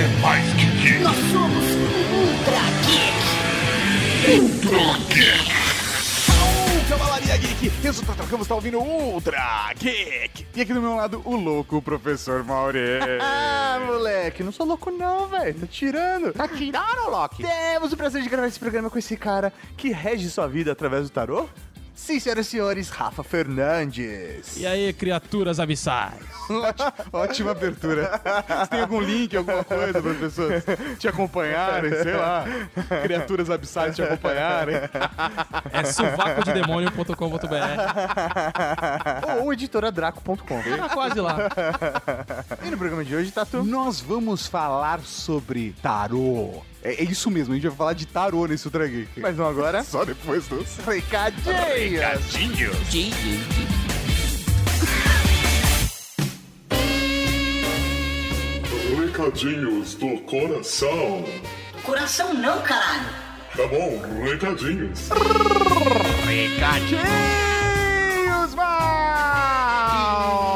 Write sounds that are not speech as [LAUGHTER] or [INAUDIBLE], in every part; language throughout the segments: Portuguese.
é mais que geek. Nós somos Ultra Geek. Ultra Geek. Aô, Cavalaria Geek! Eu sou o Tata Campos, tá ouvindo Ultra Geek! E aqui do meu lado, o louco professor Mauri. [LAUGHS] Ah, moleque, não sou louco não, velho. Tá tirando. Tá tirando, Loki? Temos o prazer de gravar esse programa com esse cara que rege sua vida através do tarô? Sim, senhoras e senhores, Rafa Fernandes. E aí, criaturas abissais? Ótima abertura. Você tem algum link, alguma coisa para pessoas te acompanharem, sei lá, criaturas abissais te acompanharem? É suvacodemônio.com.br. Ou editoradraco.com. Tá quase lá. E no programa de hoje, Tatu? Nós vamos falar sobre tarô. É, é isso mesmo, a gente vai falar de tarô nesse Ultra Geek. Mas não agora. [LAUGHS] Só depois dos... Recadinhos. Recadinhos. Recadinhos do coração. Coração não, caralho. Tá bom, recadinhos. Recadinhos, mal!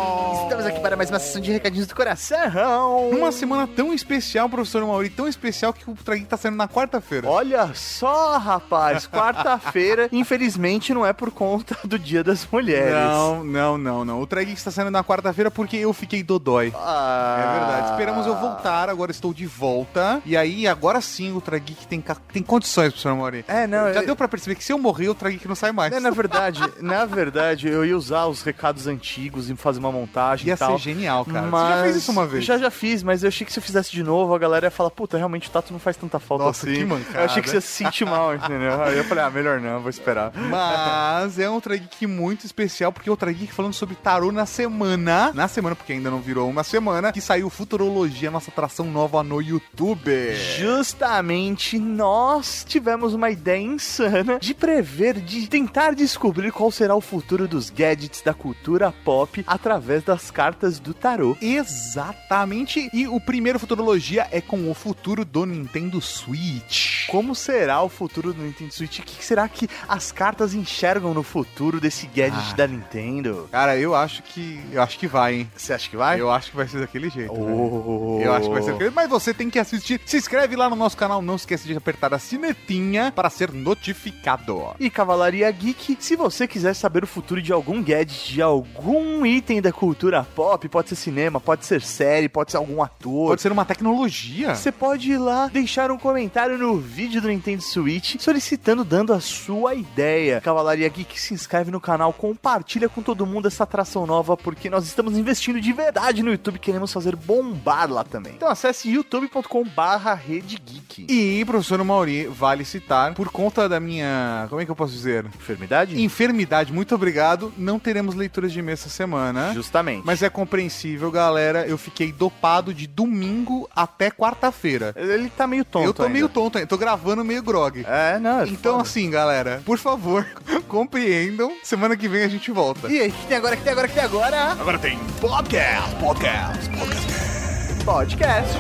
Para mais uma sessão de recadinhos do coração. Numa semana tão especial, professor Mauri, tão especial que o Geek tá saindo na quarta-feira. Olha só, rapaz, quarta-feira, [LAUGHS] infelizmente não é por conta do Dia das Mulheres. Não, não, não, não. O Geek está saindo na quarta-feira porque eu fiquei dodói. Ah, É verdade. Esperamos eu voltar, agora estou de volta. E aí, agora sim, o Geek tem, tem condições, professor Mauri. É, não, Já eu- deu pra perceber que se eu morrer, o Geek não sai mais. É, na verdade, na verdade, eu ia usar os recados antigos e fazer uma montagem Ia e tal. Ser genial, cara. Mas... Você já fez isso uma vez? Já, já fiz, mas eu achei que se eu fizesse de novo, a galera ia falar, puta, realmente o Tato não faz tanta falta Nossa, assim. que mancada. Eu achei que você ia se sentir mal, entendeu? Aí eu falei, ah, melhor não, vou esperar. Mas é um Ultra Geek muito especial, porque é o falando sobre tarô na semana. Na semana, porque ainda não virou uma semana, que saiu Futurologia, nossa atração nova no YouTube. Justamente nós tivemos uma ideia insana de prever, de tentar descobrir qual será o futuro dos gadgets da cultura pop através das cartas do tarô. Exatamente. E o primeiro Futurologia é com o futuro do Nintendo Switch. Como será o futuro do Nintendo Switch? O que será que as cartas enxergam no futuro desse gadget Ah. da Nintendo? Cara, eu acho que. Eu acho que vai, hein? Você acha que vai? Eu acho que vai ser daquele jeito. Oh. Eu acho que vai ser daquele Mas você tem que assistir. Se inscreve lá no nosso canal. Não esquece de apertar a sinetinha para ser notificado. E Cavalaria Geek, se você quiser saber o futuro de algum gadget, de algum item da cultura pop, pode ser cinema, pode ser série, pode ser algum ator. Pode ser uma tecnologia. Você pode ir lá deixar um comentário no vídeo do Nintendo Switch solicitando, dando a sua ideia. Cavalaria Geek se inscreve no canal, compartilha com todo mundo essa atração nova, porque nós estamos investindo de verdade no YouTube, queremos fazer bombar lá também. Então acesse youtube.com barra redegeek. E, professor Mauri, vale citar, por conta da minha. Como é que eu posso dizer? Enfermidade? Enfermidade, muito obrigado. Não teremos leituras de mês essa semana. Justamente. Mas é compreensível, galera. Eu fiquei dopado de domingo até quarta-feira. ele tá meio tonto Eu tô ainda. meio tonto, ainda. tô gravando meio grog. É, não, é Então, foda. assim, galera, por favor, [LAUGHS] compreendam. Semana que vem a gente volta. E aí, o que tem agora, o que tem agora, o que tem agora? agora tem podcast, podcast, podcast. Podcast.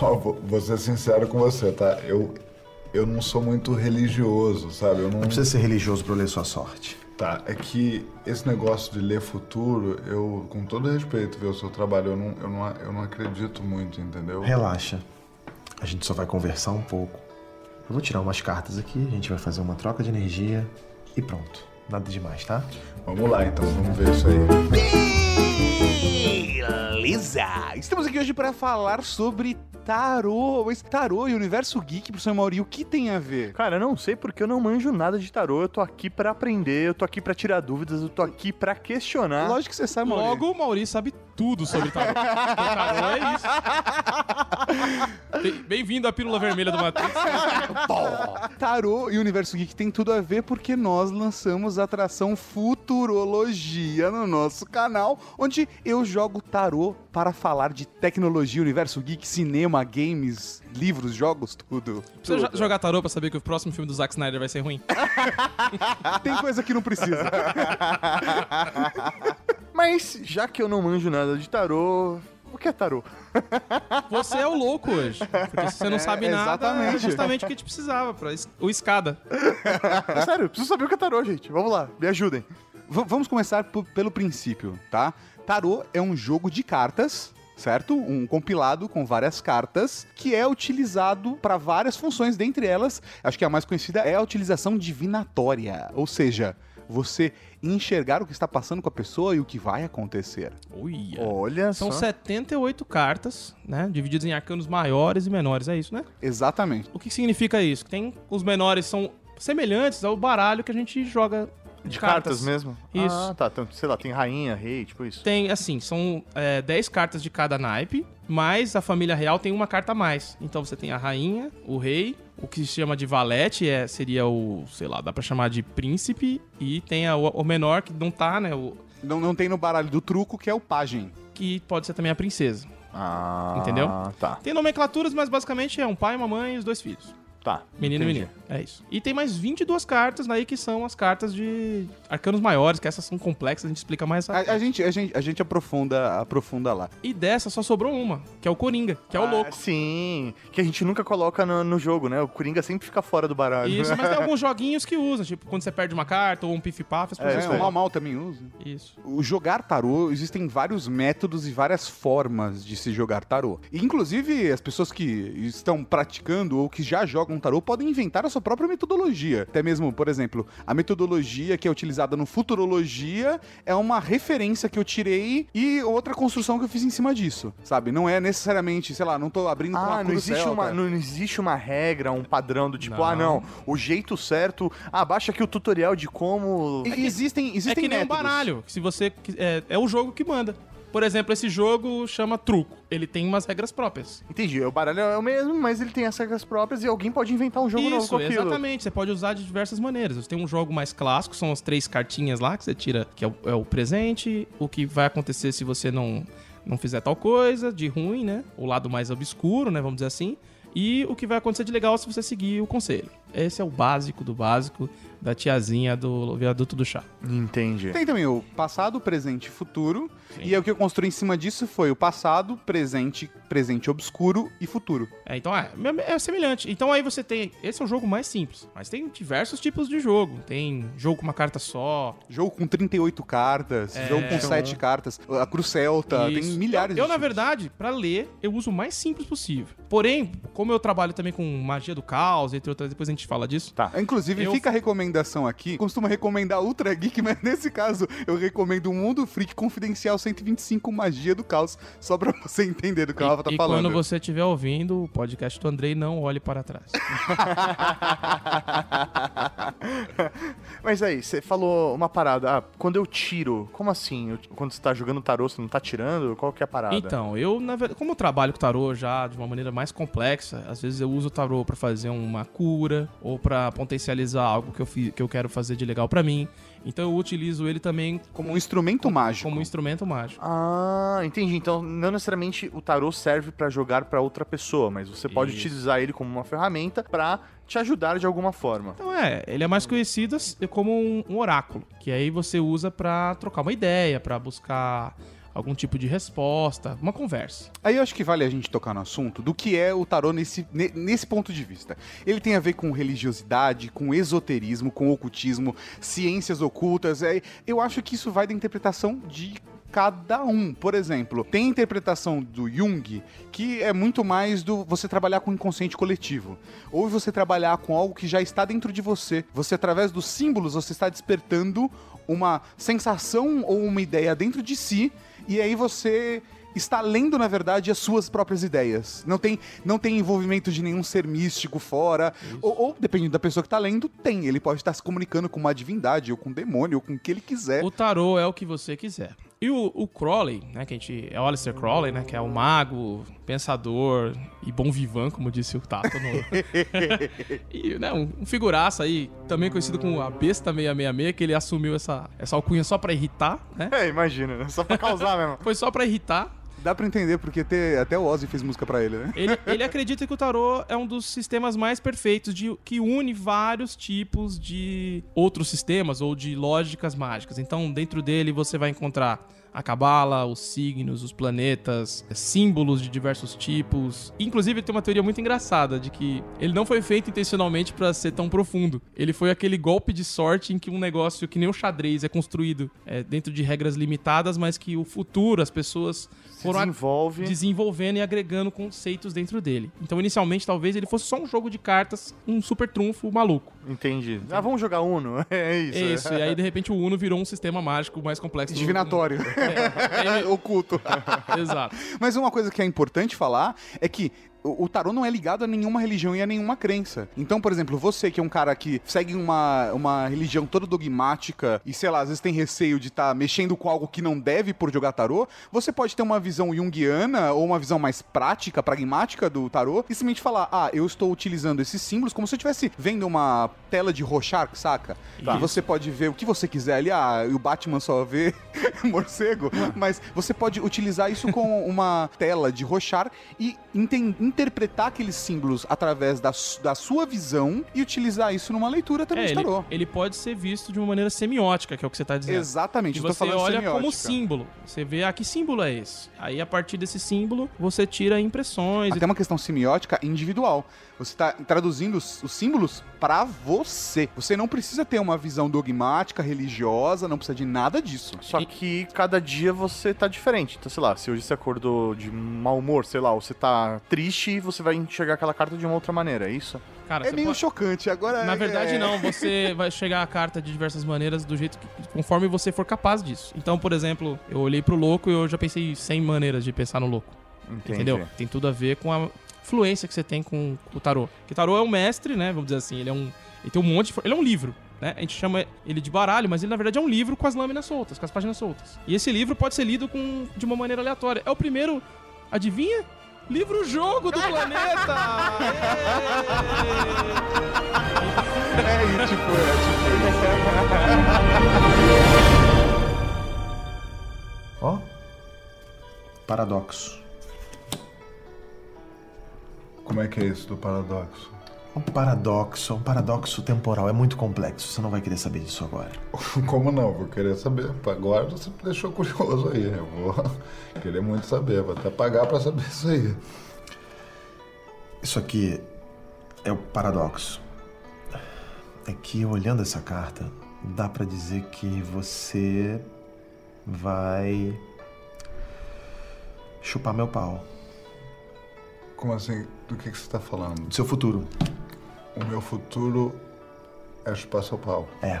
Ó, vou, vou ser sincero com você, tá? Eu, eu não sou muito religioso, sabe? Eu não, Não precisa ser religioso pra ler sua sorte. Tá, é que esse negócio de ler futuro, eu, com todo respeito, ver o seu trabalho, eu não, eu não, eu não acredito muito, entendeu? Relaxa. A gente só vai conversar um pouco. Eu vou tirar umas cartas aqui, a gente vai fazer uma troca de energia e pronto. Nada demais, tá? Vamos lá, então, vamos ver isso aí. Beleza! Estamos aqui hoje para falar sobre tarô. Mas tarô e universo geek, professor Mauri, o que tem a ver? Cara, eu não sei porque eu não manjo nada de tarô. Eu tô aqui pra aprender, eu tô aqui pra tirar dúvidas, eu tô aqui pra questionar. Lógico que você sabe, Mauri. Logo, o Maurício sabe tudo sobre tarô. Tarô é isso. Bem-vindo à Pílula Vermelha do Matrix. Tarô e universo geek tem tudo a ver porque nós lançamos a atração Futurologia no nosso canal, onde eu jogo tarô para falar de tecnologia, universo geek, cinema, games, livros, jogos, tudo. Precisa jo- jogar tarô pra saber que o próximo filme do Zack Snyder vai ser ruim? [LAUGHS] Tem coisa que não precisa. [LAUGHS] Mas, já que eu não manjo nada de tarô, o que é tarô? [LAUGHS] Você é o louco hoje. Porque se você não sabe É, nada, exatamente. é justamente o que a gente precisava. Pra es- o escada. É sério, eu preciso saber o que é tarô, gente. Vamos lá, me ajudem. V- vamos começar pelo princípio, tá? Tarô é um jogo de cartas certo? Um compilado com várias cartas que é utilizado para várias funções, dentre elas, acho que a mais conhecida é a utilização divinatória, ou seja, você enxergar o que está passando com a pessoa e o que vai acontecer. Uia. Olha São só. 78 cartas, né? Divididas em arcanos maiores e menores, é isso, né? Exatamente. O que significa isso? Tem os menores são semelhantes ao baralho que a gente joga De cartas, mesmo? Isso. Ah, tá. Então, sei lá, tem rainha, rei, tipo isso. Tem, assim, são é, 10 cartas de cada naipe, mas a família real tem uma carta a mais. Então você tem a rainha, o rei, o que se chama de valete é, seria o, sei lá, dá pra chamar de príncipe, e tem a- o, o menor que não tá, né? O, Não, não tem no baralho do truco, que é o pajem. que pode ser também a princesa. Ah, Entendeu? Tá, Tem nomenclaturas, mas basicamente é um pai, uma mãe e os dois filhos. Tá. Menino entendi. e menina. É isso. E tem mais 22 cartas aí que são as cartas de arcanos maiores, que essas são complexas, a gente explica mais essa A, a gente, a, gente, a gente aprofunda, aprofunda lá. E dessa só sobrou uma, que é o Coringa, que é o Ah, louco. Sim, que a gente nunca coloca no, no jogo, né? O Coringa sempre fica fora do baralho. Isso, mas tem [LAUGHS] alguns joguinhos que usam, tipo, quando você perde uma carta ou um pif-paf, as É, pessoas É, o. Mal Mal também usa. Isso. O jogar tarô, existem vários métodos e várias formas de se jogar tarô. E, inclusive, as pessoas que estão praticando ou que já jogam tarô podem inventar a sua própria metodologia. Até mesmo, por exemplo, a metodologia que é utilizada no Futurologia é uma referência que eu tirei e outra construção que eu fiz em cima disso, sabe? Não é necessariamente, sei lá, não tô abrindo com uma Ah, não cruz existe, celta. uma, não existe uma regra, um padrão do tipo, Não. ah, não, o jeito certo. Ah, baixa aqui o tutorial de como. E- existem, É existem que nem um métodos. baralho. Se você. É, é o jogo que manda. Por exemplo, esse jogo chama truco. Ele tem umas regras próprias. Entendi, o baralho é o mesmo, mas ele tem as regras próprias e alguém pode inventar um jogo novo com Isso, aquilo. exatamente. Você pode usar de diversas maneiras. Você tem um jogo mais clássico, são as três cartinhas lá que você tira, que é o, é o presente, o que vai acontecer se você não, não fizer tal coisa, de ruim, né? O lado mais obscuro, né? Vamos dizer assim. E o que vai acontecer de legal se você seguir o conselho. Esse é o básico do básico da tiazinha do viaduto do chá. Entendi. Tem também o passado, presente e futuro. E aí o que eu construí em cima disso foi o passado, presente, presente obscuro e futuro. É, então é, é semelhante. Então aí você tem. Esse é o jogo mais simples. Mas tem diversos tipos de jogo. Tem jogo com uma carta só. Jogo com 38 cartas, É. jogo com 7 cartas, a Cruz Celta, tem Isso. milhares eu, eu, de na tipos. verdade, pra ler, eu uso o mais simples possível. Porém, como eu trabalho também com magia do caos, entre outras, depois a gente fala disso. Tá. Inclusive, Eu- fica a recomendação aqui. Costumo recomendar Ultra Geek, [LAUGHS] mas nesse caso eu recomendo o Mundo Freak Confidencial 125 Magia do Caos, só pra você entender do que o Rafa tá e falando. quando você estiver ouvindo o podcast do Andrei, não olhe para trás. [LAUGHS] Mas aí, você falou uma parada. Ah, quando eu tiro, como assim? Eu- quando você tá jogando tarô, você não tá tirando? Qual que é a parada? Então, eu, na verdade, como eu trabalho com tarô já de uma maneira mais complexa, às vezes eu uso o tarô pra fazer uma cura ou pra potencializar algo que eu, fi- que eu quero fazer de legal pra mim. Então eu utilizo ele também Como um instrumento mágico. como instrumento mágico. Ah, entendi. Então, não necessariamente o tarô serve pra jogar pra outra pessoa, mas você pode Isso. utilizar ele como uma ferramenta pra te ajudar de alguma forma. Então é, ele é mais conhecido como um, um oráculo, que aí você usa pra trocar uma ideia, pra buscar algum tipo de resposta, uma conversa. Aí eu acho que vale a gente tocar no assunto do que é o tarô nesse, ne- nesse ponto de vista. Ele tem a ver com religiosidade, com esoterismo, com ocultismo, ciências ocultas. É, eu acho que isso vai da interpretação de cada um. Por exemplo, tem a interpretação do Jung que é muito mais do você trabalhar com o inconsciente coletivo. Ou você trabalhar com algo que já está dentro de você. Você, através dos símbolos, você está despertando uma sensação ou uma ideia dentro de si. E aí você está lendo, na verdade, as suas próprias ideias. Não tem, não tem envolvimento de nenhum ser místico fora. Ou, ou, dependendo da pessoa que está lendo, tem. Ele pode estar se comunicando com uma divindade, ou com um demônio, ou com o que ele quiser. O tarô é o que você quiser. E o, o Crowley, né, que a gente... É o Aleister Crowley, né, que é o mago, pensador e bom vivan, como disse o Tato no... [LAUGHS] [LAUGHS] e, né, um, um figuraço aí, também conhecido como a Besta 666, que ele assumiu essa, essa alcunha só pra irritar, né? É, imagina, né? Só pra causar mesmo. [LAUGHS] Foi só pra irritar. Dá pra entender, porque até, até o Ozzy fez música pra ele, né? Ele, [LAUGHS] ele acredita que o tarô é um dos sistemas mais perfeitos de, que une vários tipos de outros sistemas ou de lógicas mágicas. Então, dentro dele você vai encontrar a cabala, os signos, os planetas, símbolos de diversos tipos. Inclusive, tem uma teoria muito engraçada de que ele não foi feito intencionalmente pra ser tão profundo. Ele foi aquele golpe de sorte em que um negócio que nem o xadrez é construído é, dentro de regras limitadas, mas que o futuro, as pessoas foram Desenvolve. desenvolvendo e agregando conceitos dentro dele. Então, inicialmente, talvez ele fosse só um jogo de cartas, um super trunfo maluco. Entendi. Ah, vamos jogar Uno? [LAUGHS] É isso. É isso. e aí, de repente, o Uno virou um sistema mágico mais complexo. do- Divinatório. É, é, [LAUGHS] Oculto. [LAUGHS] Exato. Mas uma coisa que é importante falar é que o o tarô não é ligado a nenhuma religião e a nenhuma crença. Então, por exemplo, você que é um cara que segue uma, uma religião toda dogmática e, sei lá, às vezes tem receio de estar mexendo com algo que não deve por jogar tarô, você pode ter uma visão junguiana ou uma visão mais prática, pragmática do tarô e simplesmente falar, ah, eu estou utilizando esses símbolos como se eu estivesse vendo uma tela de Rorschach, saca? Que você pode ver o que você quiser ali, ah, e o Batman só vê [LAUGHS] morcego, mas você pode utilizar isso com uma tela de Rorschach e enten- interpretar aqueles símbolos através da, su- da sua visão e utilizar isso numa leitura também É, de ele, tarô. ele pode ser visto de uma maneira semiótica, que é o que você tá dizendo. Exatamente, Que eu tô você olha semiótica. como símbolo. Você vê, ah, que símbolo é esse? Aí, a partir desse símbolo, você tira impressões. e Até uma questão semiótica individual. Você está traduzindo os, os símbolos para você. Você não precisa ter uma visão dogmática, religiosa, não precisa de nada disso. Só que cada dia você tá diferente. Então, sei lá, se hoje você acordou de mau humor, sei lá, ou você tá triste, você vai enxergar aquela carta de uma outra maneira, é isso? Cara, É meio pode- chocante. Agora Na é- verdade, é- não. [LAUGHS] Você vai chegar a carta de diversas maneiras do jeito que. conforme você for capaz disso. Então, por exemplo, eu olhei pro louco e eu já pensei 100 maneiras de pensar no louco. Entendi. Entendeu? Tem tudo a ver com a fluência que você tem com o tarô. Que tarô é um mestre, né? Vamos dizer assim. Ele é um. Ele tem um monte de. Ele é um livro. Né? A gente chama ele de baralho, mas ele na verdade é um livro com as lâminas soltas, com as páginas soltas. E esse livro pode ser lido com, de uma maneira aleatória. É o primeiro, adivinha? Livro-jogo do planeta! É, tipo, é, tipo Ó. Paradoxo. Como é que é isso do paradoxo? Um paradoxo, um paradoxo temporal. É muito complexo. Você não vai querer saber disso agora. [LAUGHS] Como não? Vou querer saber. Agora você me deixou curioso aí. Eu vou [LAUGHS] querer muito saber. Vou até pagar pra saber isso aí. Isso aqui é o paradoxo. É que olhando essa carta, dá pra dizer que você vai chupar meu pau. Como assim? Do que, que você tá falando? Do seu futuro. O meu futuro é chupar seu pau. É,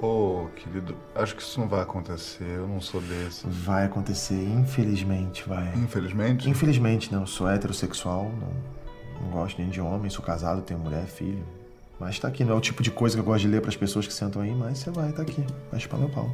Ô, querido, acho que isso não vai acontecer. Eu não sou desse. vai acontecer, infelizmente, vai. Infelizmente. Infelizmente, não. Sou heterossexual, não, não gosto nem de homem, sou casado, tenho mulher, filho. Mas tá aqui, não é o tipo de coisa que eu gosto de ler pras pessoas que sentam aí, mas você vai, tá aqui. Vai chupar meu pau.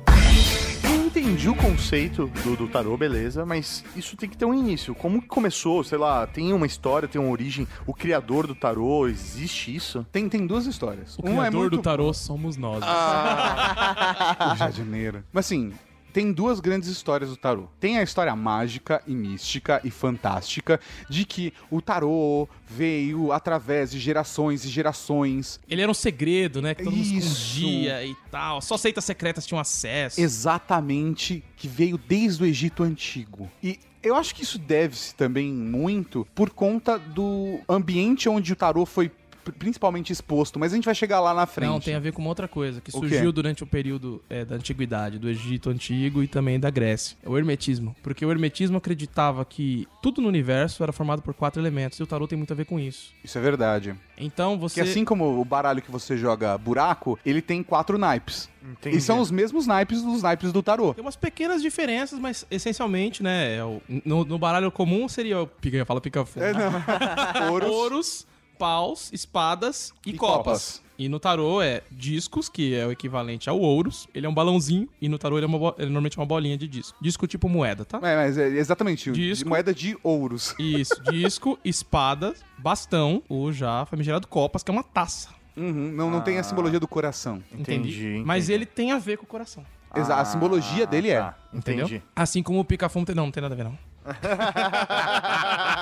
Entendi o conceito do, do tarô, beleza, mas isso tem que ter um início. Como que começou? Sei lá, tem uma história, tem uma origem. O criador do tarô, existe isso? Tem, tem duas histórias. O Uma criador é muito do tarô somos nós. [LAUGHS] o jardineiro. Mas assim, tem duas grandes histórias do tarô. Tem a história mágica e mística e fantástica de que o tarô veio através de gerações e gerações. Ele era um segredo, né? Que todo mundo escondia e tal. Só seitas secretas tinham acesso. Exatamente, que veio desde o Egito Antigo. E eu acho que isso deve-se também muito por conta do ambiente onde o tarô foi principalmente exposto, mas a gente vai chegar lá na frente. Não, tem a ver com uma outra coisa, que surgiu durante o período é, da antiguidade, do Egito Antigo e também da Grécia. É o hermetismo. Porque o hermetismo acreditava que tudo no universo era formado por quatro elementos, e o tarô tem muito a ver com isso. Isso é verdade. Então Porque você. assim como o baralho que você joga buraco, ele tem quatro naipes. Entendi. E são os mesmos naipes dos naipes do tarô. Tem umas pequenas diferenças, mas essencialmente, né? é o- no, no baralho comum seria o. Pica, eu falo pica-fogo. É, não. [LAUGHS] Ouros. Ouros, paus, espadas e, E copas. copas. E no tarô é discos, que é o equivalente ao ouros. Ele é um balãozinho. E no tarô ele é, bo- ele é normalmente uma bolinha de disco. Disco tipo moeda, tá? É, mas é exatamente, o- Disco. de moeda de ouros. [LAUGHS] Isso, disco, espada, bastão, ou já famigerado copas, que é uma taça. Uhum, não, não tem a simbologia do coração. Entendi, Mas entendi. ele tem a ver com o coração. Exa- a simbologia dele é. tá. Entendeu? Entendi. Assim como o pica-fumo tem... Não, não tem nada a ver, não. [LAUGHS]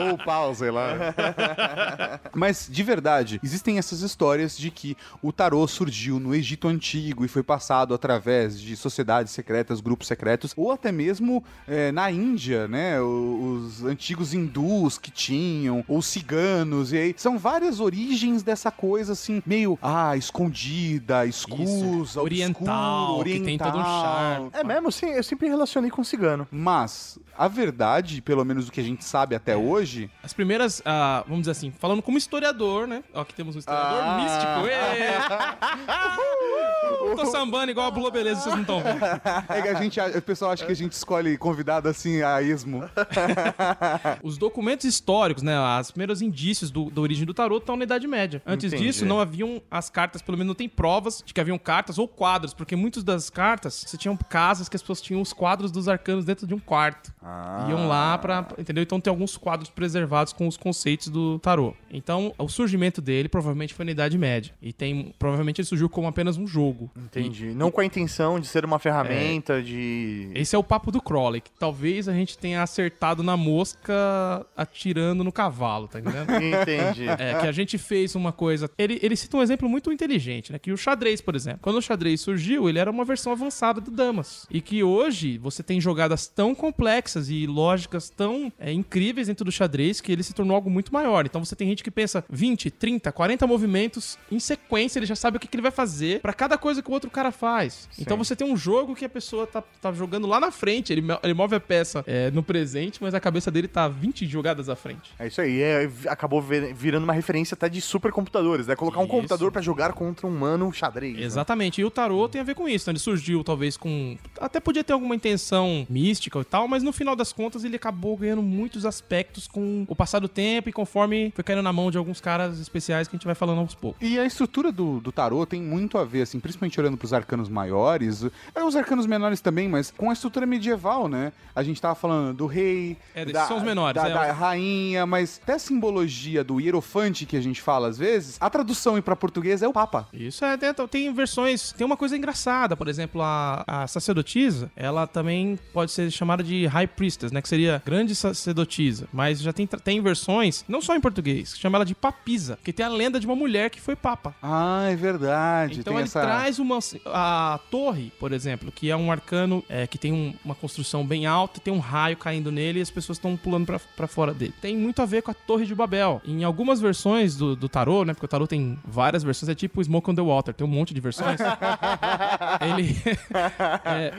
Ou pause lá. [LAUGHS] Mas, de verdade, existem essas histórias de que o tarô surgiu no Egito Antigo e foi passado através de sociedades secretas, grupos secretos, ou até mesmo é, na Índia, né? Os antigos hindus que tinham, ou ciganos, e aí são várias origens dessa coisa assim, meio, ah, escondida, escusa, Oriental, obscuro, que tem todo um oriental. charme. É mesmo, sim, eu sempre relacionei com cigano. Mas a verdade, pelo menos o que a gente sabe até hoje, As primeiras, ah, vamos dizer assim, falando como historiador, né? Ó, aqui temos um historiador Ah. místico. Ê! [LAUGHS] Tô sambando igual a Blue Beleza, vocês não estão vendo. é que a gente, o pessoal acha que a gente escolhe convidado assim a esmo. [LAUGHS] Os documentos históricos, né? Os primeiros indícios do, da origem do tarô estão na Idade Média. Antes Entendi. disso, não haviam as cartas, pelo menos não tem provas de que haviam cartas ou quadros, porque muitas das cartas, você tinha casas que as pessoas tinham os quadros dos arcanos dentro de um quarto. Iam lá pra. Entendeu? Então tem alguns quadros preservados com os conceitos do tarô. Então, o surgimento dele provavelmente foi na Idade Média. E tem. Provavelmente ele surgiu como apenas um jogo. Entendi. Não com a intenção de ser uma ferramenta de. Esse é o papo do Crowley, que talvez a gente tenha acertado na mosca atirando no cavalo, tá entendendo? [LAUGHS] Entendi. É, que a gente fez uma coisa. Ele, ele cita um exemplo muito inteligente, né? Que o xadrez, por exemplo. Quando o xadrez surgiu, ele era uma versão avançada do Damas. E que hoje você tem jogadas tão complexas e lógicas tão é, incríveis dentro do xadrez que ele se tornou algo muito maior. Então você tem gente que pensa 20, 30, 40 movimentos em sequência, ele já sabe o que, que ele vai fazer pra cada coisa que o outro cara faz. Então você tem um jogo que a pessoa tá, tá jogando lá na frente, ele, ele move a peça é, no presente, mas a cabeça dele tá 20 jogadas à frente. É isso aí, é, acabou vir- virando uma referência até de supercomputadores, né? Colocar um Isso. computador pra jogar contra um humano xadrez. né? Exatamente. E o tarô tem a ver com isso. Né? Ele surgiu, talvez, com. Até podia ter alguma intenção mística e tal, mas no final das contas ele acabou ganhando muitos aspectos com o passar do tempo e conforme foi caindo na mão de alguns caras especiais que a gente vai falando aos poucos. E a estrutura do, do tarô tem muito a ver, assim, principalmente olhando pros arcanos maiores, é, os arcanos menores também, mas com a estrutura medieval, né? A gente tava falando do rei, É, desses são os menores, da, é. da rainha, mas até a simbologia do hierofante que a gente fala às vezes, a tradução pra português é o papa. Isso é, tem, tem versões. Tem uma coisa engraçada, por exemplo, a, a sacerdotisa, ela também pode ser chamada de High Priestess, né? Que seria grande sacerdotisa. Mas já tem, tem versões, não só em português, que chama ela de papisa, que tem a lenda de uma mulher que foi papa. Ah, é verdade. Então ele essa... traz uma. A torre, por exemplo, que é um arcano é, que tem um- uma construção bem alta, tem um raio caindo nele e as pessoas estão pulando pra, pra fora dele. Tem muito a ver com a Torre de Babel. Em algumas versões do, do tarô, né? Porque o tarô tem várias versões, é tipo Smoke on the Water, tem um monte de versões. [LAUGHS] ele, [LAUGHS] é,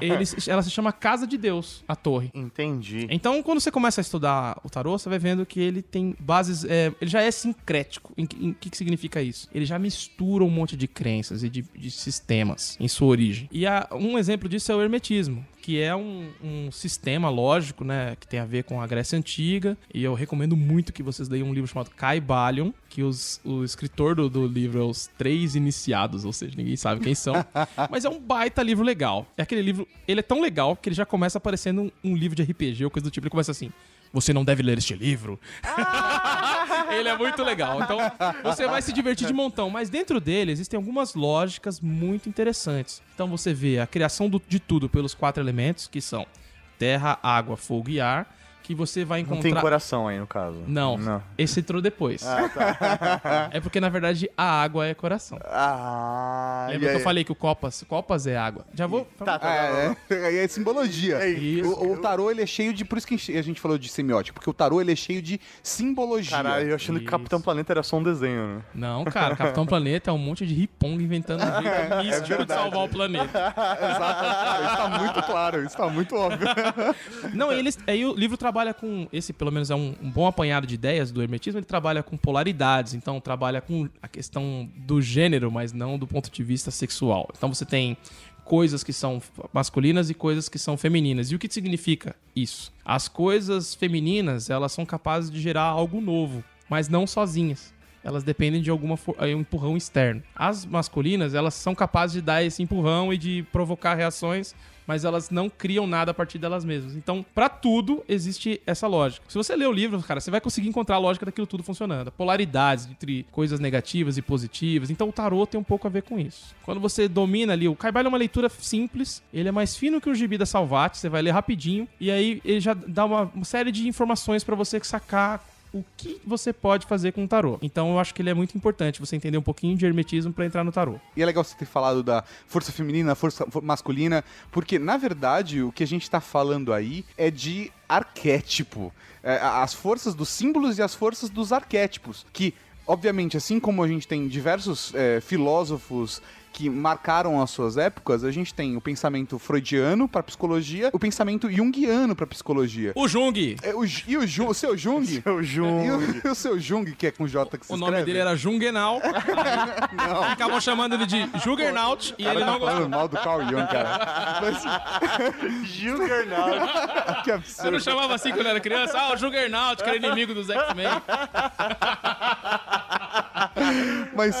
ele. Ela se chama Casa de Deus, a torre. Entendi. Então, quando você começa a estudar o tarô, você vai vendo que ele tem bases. é, ele já é sincrético. Em que- em que, que significa isso? Ele já mistura um monte de crenças e de, de sistemas em sua origem. E a- um exemplo disso é o hermetismo. Que é um, um sistema lógico, né? Que tem a ver com a Grécia Antiga. E eu recomendo muito que vocês leiam um livro chamado Caibalion. Que os- o escritor do, do livro é os Três Iniciados, ou seja, ninguém sabe quem são. [LAUGHS] Mas é um baita livro legal. É aquele livro. Ele é tão legal que ele já começa aparecendo um, um livro de RPG ou coisa do tipo. Ele começa assim. Você não deve ler este livro. [LAUGHS] ele é muito legal. Então, você vai se divertir de montão. Mas dentro dele existem algumas lógicas muito interessantes. Então, você vê a criação do- de tudo pelos quatro elementos, que são terra, água, fogo e ar. Que você vai Não tem encontrar. coração aí, no caso. Não, Não. esse entrou depois. [LAUGHS] é porque, na verdade, a água é coração. Ah, Lembra que eu falei que o Copas, Copas é água? Já vou. Tá, tá, É, é, [LAUGHS] aí é simbologia. Isso. O, o tarô, ele é cheio de... Por isso que a gente falou de semiótico, porque o tarô, ele é cheio de simbologia. Caralho, eu achando que Isso. Capitão Planeta era só um desenho, né? Não, cara, Capitão [LAUGHS] Planeta é um monte de ripong inventando um jeito místico de salvar o planeta. Exato. Isso tá muito claro, isso tá muito óbvio. Não, eles, aí o livro trabalha com. Esse, pelo menos, é um, um bom apanhado de ideias do Hermetismo. Ele trabalha com polaridades, então trabalha com a questão do gênero, mas não do ponto de vista sexual. Então você tem coisas que são masculinas e coisas que são femininas. E o que significa isso? As coisas femininas, elas são capazes de gerar algo novo, mas não sozinhas. elas dependem de alguma eh, um empurrão externo. As masculinas, elas são capazes de dar esse empurrão e de provocar reações, mas elas não criam nada a partir delas mesmas. Então, pra tudo existe essa lógica. Se você ler o livro, cara, você vai conseguir encontrar a lógica daquilo tudo funcionando. Polaridades entre coisas negativas e positivas. Então, o tarô tem um pouco a ver com isso. Quando você domina ali, o Kaibai é uma leitura simples, ele é mais fino que o gibi da Salvati, você vai ler rapidinho e aí ele já dá uma, série de informações pra você sacar o que você pode fazer com o tarô. Então eu acho que ele é muito importante você entender um pouquinho de hermetismo pra entrar no tarô. E é legal você ter falado da força feminina, força fo- masculina, porque na verdade o que a gente tá falando aí é de arquétipo. É, as forças dos símbolos e as forças dos arquétipos. Que, obviamente, assim como a gente tem diversos é, filósofos que marcaram as suas épocas, a gente tem o pensamento freudiano para psicologia, o pensamento junguiano para psicologia. O Jung, É, o, e o, Ju- o seu Jung? Seu Jung. E o, o seu Jung, que é com J que se o nome escreve? dele era Jungenau. [LAUGHS] Acabam chamando ele de Juggernaut e ele Cara, não tá gostou. mal do Carl Jung, cara. Mas, [LAUGHS] Juggernaut. [LAUGHS] que Eu absurdo. não chamava assim quando era criança. Ah, o Juggernaut, que era inimigo dos X-Men. [LAUGHS] Mas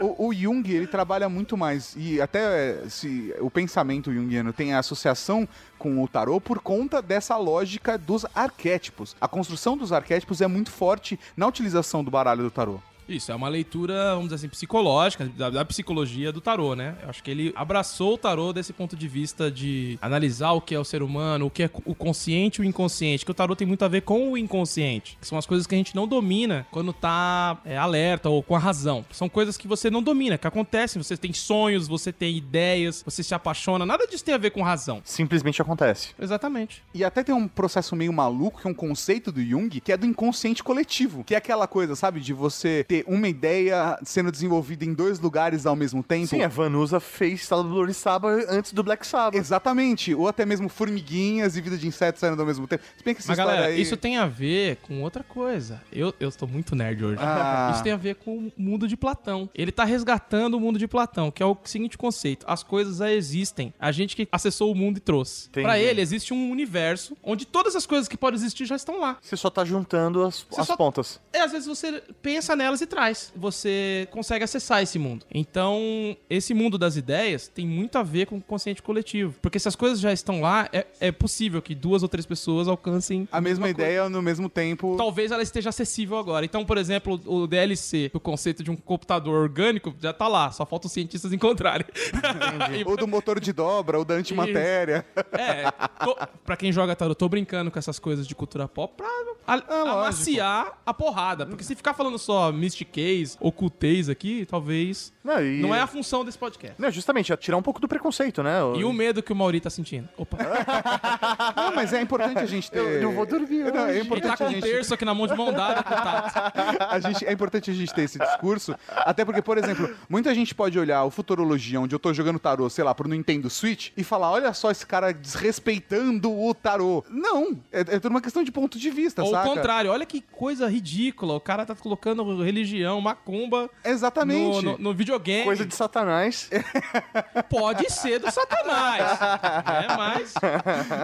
o, o Jung, ele trabalha muito mais. E até é, se o pensamento junguiano tem a associação com o tarô por conta dessa lógica dos arquétipos. A construção dos arquétipos é muito forte na utilização do baralho do tarô. Isso, é uma leitura, vamos dizer assim, psicológica, da, da psicologia do tarô, né? Eu acho que ele abraçou o tarô desse ponto de vista de analisar o que é o ser humano, o que é o consciente e o inconsciente, que o tarô tem muito a ver com o inconsciente, que são as coisas que a gente não domina quando tá é, alerta ou com a razão. São coisas que você não domina, que acontecem, você tem sonhos, você tem ideias, você se apaixona, nada disso tem a ver com razão. Simplesmente acontece. Exatamente. E até tem um processo meio maluco, que é um conceito do Jung, que é do inconsciente coletivo. Que é aquela coisa, sabe, de você ter uma ideia sendo desenvolvida em dois lugares ao mesmo tempo. Sim, a Vanusa fez Estado do Lorissaba antes do Black Sabbath. Exatamente. Ou até mesmo formiguinhas e vida de insetos saindo ao mesmo tempo. Se bem que essa Mas galera, aí... isso tem a ver com outra coisa. Eu, eu estou muito nerd hoje. Ah. [LAUGHS] Isso tem a ver com o mundo de Platão. Ele tá resgatando o mundo de Platão, que é o seguinte conceito: as coisas já existem. A gente que acessou o mundo e trouxe. Pra ele, existe um universo onde todas as coisas que podem existir já estão lá. Você só tá juntando as, as só- pontas. E às vezes você pensa nelas e traz. Você consegue acessar esse mundo. Então, esse mundo das ideias tem muito a ver com o consciente coletivo. Porque se as coisas já estão lá, é, é possível que duas ou três pessoas alcancem A mesma coisa. ideia no mesmo tempo. talvez ela esteja acessível agora. Então, por exemplo, o DLC, o conceito de um computador orgânico, já tá lá. Só falta os cientistas [LAUGHS] encontrarem. [LAUGHS] Ou do motor de dobra, ou da antimatéria. é, tô, pra quem joga tarot, eu tô brincando com essas coisas de cultura pop pra a, lógico. amaciar a porrada. Porque se ficar falando só mystiquez, ocultez aqui, talvez Não, e- não é a função desse podcast. Não, justamente, é tirar um pouco do preconceito, né? E o medo que o Mauri tá sentindo. Opa, [LAUGHS] Não, mas é importante a gente ter. Eu não vou dormir Não, é hoje. ele tá importante com a um gente. terço aqui na mão de mão dada com o Tato. a gente, é importante a gente ter esse discurso, até porque, por exemplo, muita gente pode olhar o Futurologia, onde eu tô jogando tarô, sei lá, pro Nintendo Switch, e falar, olha só esse cara desrespeitando o tarô. Não, é, é tudo uma questão de ponto de vista, Ou o saca? contrário, olha que coisa ridícula. O cara tá colocando religião, macumba Exatamente. no, no- no videogame. Coisa de satanás. [LAUGHS] Pode ser do satanás. é, mas.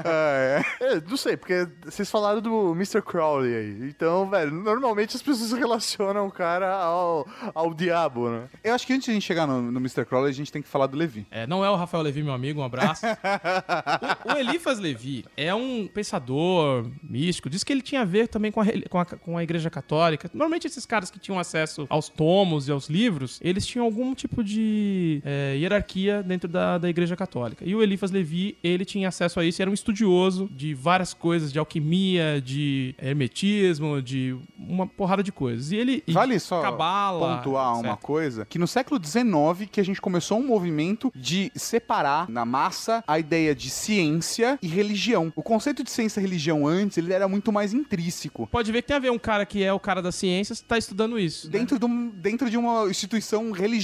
É, não sei, porque vocês falaram do Mr. Crowley aí. Então, velho, normalmente as pessoas relacionam o cara ao, ao diabo, né? Eu acho que antes de a gente chegar no, no Mr. Crowley, a gente tem que falar do Levi. É, não é o Rafael Levi, meu amigo, um abraço. [LAUGHS] o, o Elifas Levi é um pensador místico. Diz que ele tinha a ver também com a, com a, com a Igreja Católica. Normalmente, esses caras que tinham acesso aos tomos e aos livros, eles tinham algum tipo de é, hierarquia dentro da, da Igreja Católica. E o Elifas Levi, ele tinha acesso a isso, era um estudioso de várias coisas, de alquimia, de hermetismo, de uma porrada de coisas. E ele. e Vale só cabala, pontuar uma etc. coisa, que no século XIX que a gente começou um movimento de separar na massa a ideia de ciência e religião. O conceito de ciência e religião antes, ele era muito mais intrínseco. Pode ver que tem a ver um cara que é o cara das ciências tá estudando isso. né? Dentro de, um- dentro de uma instituição religiosa.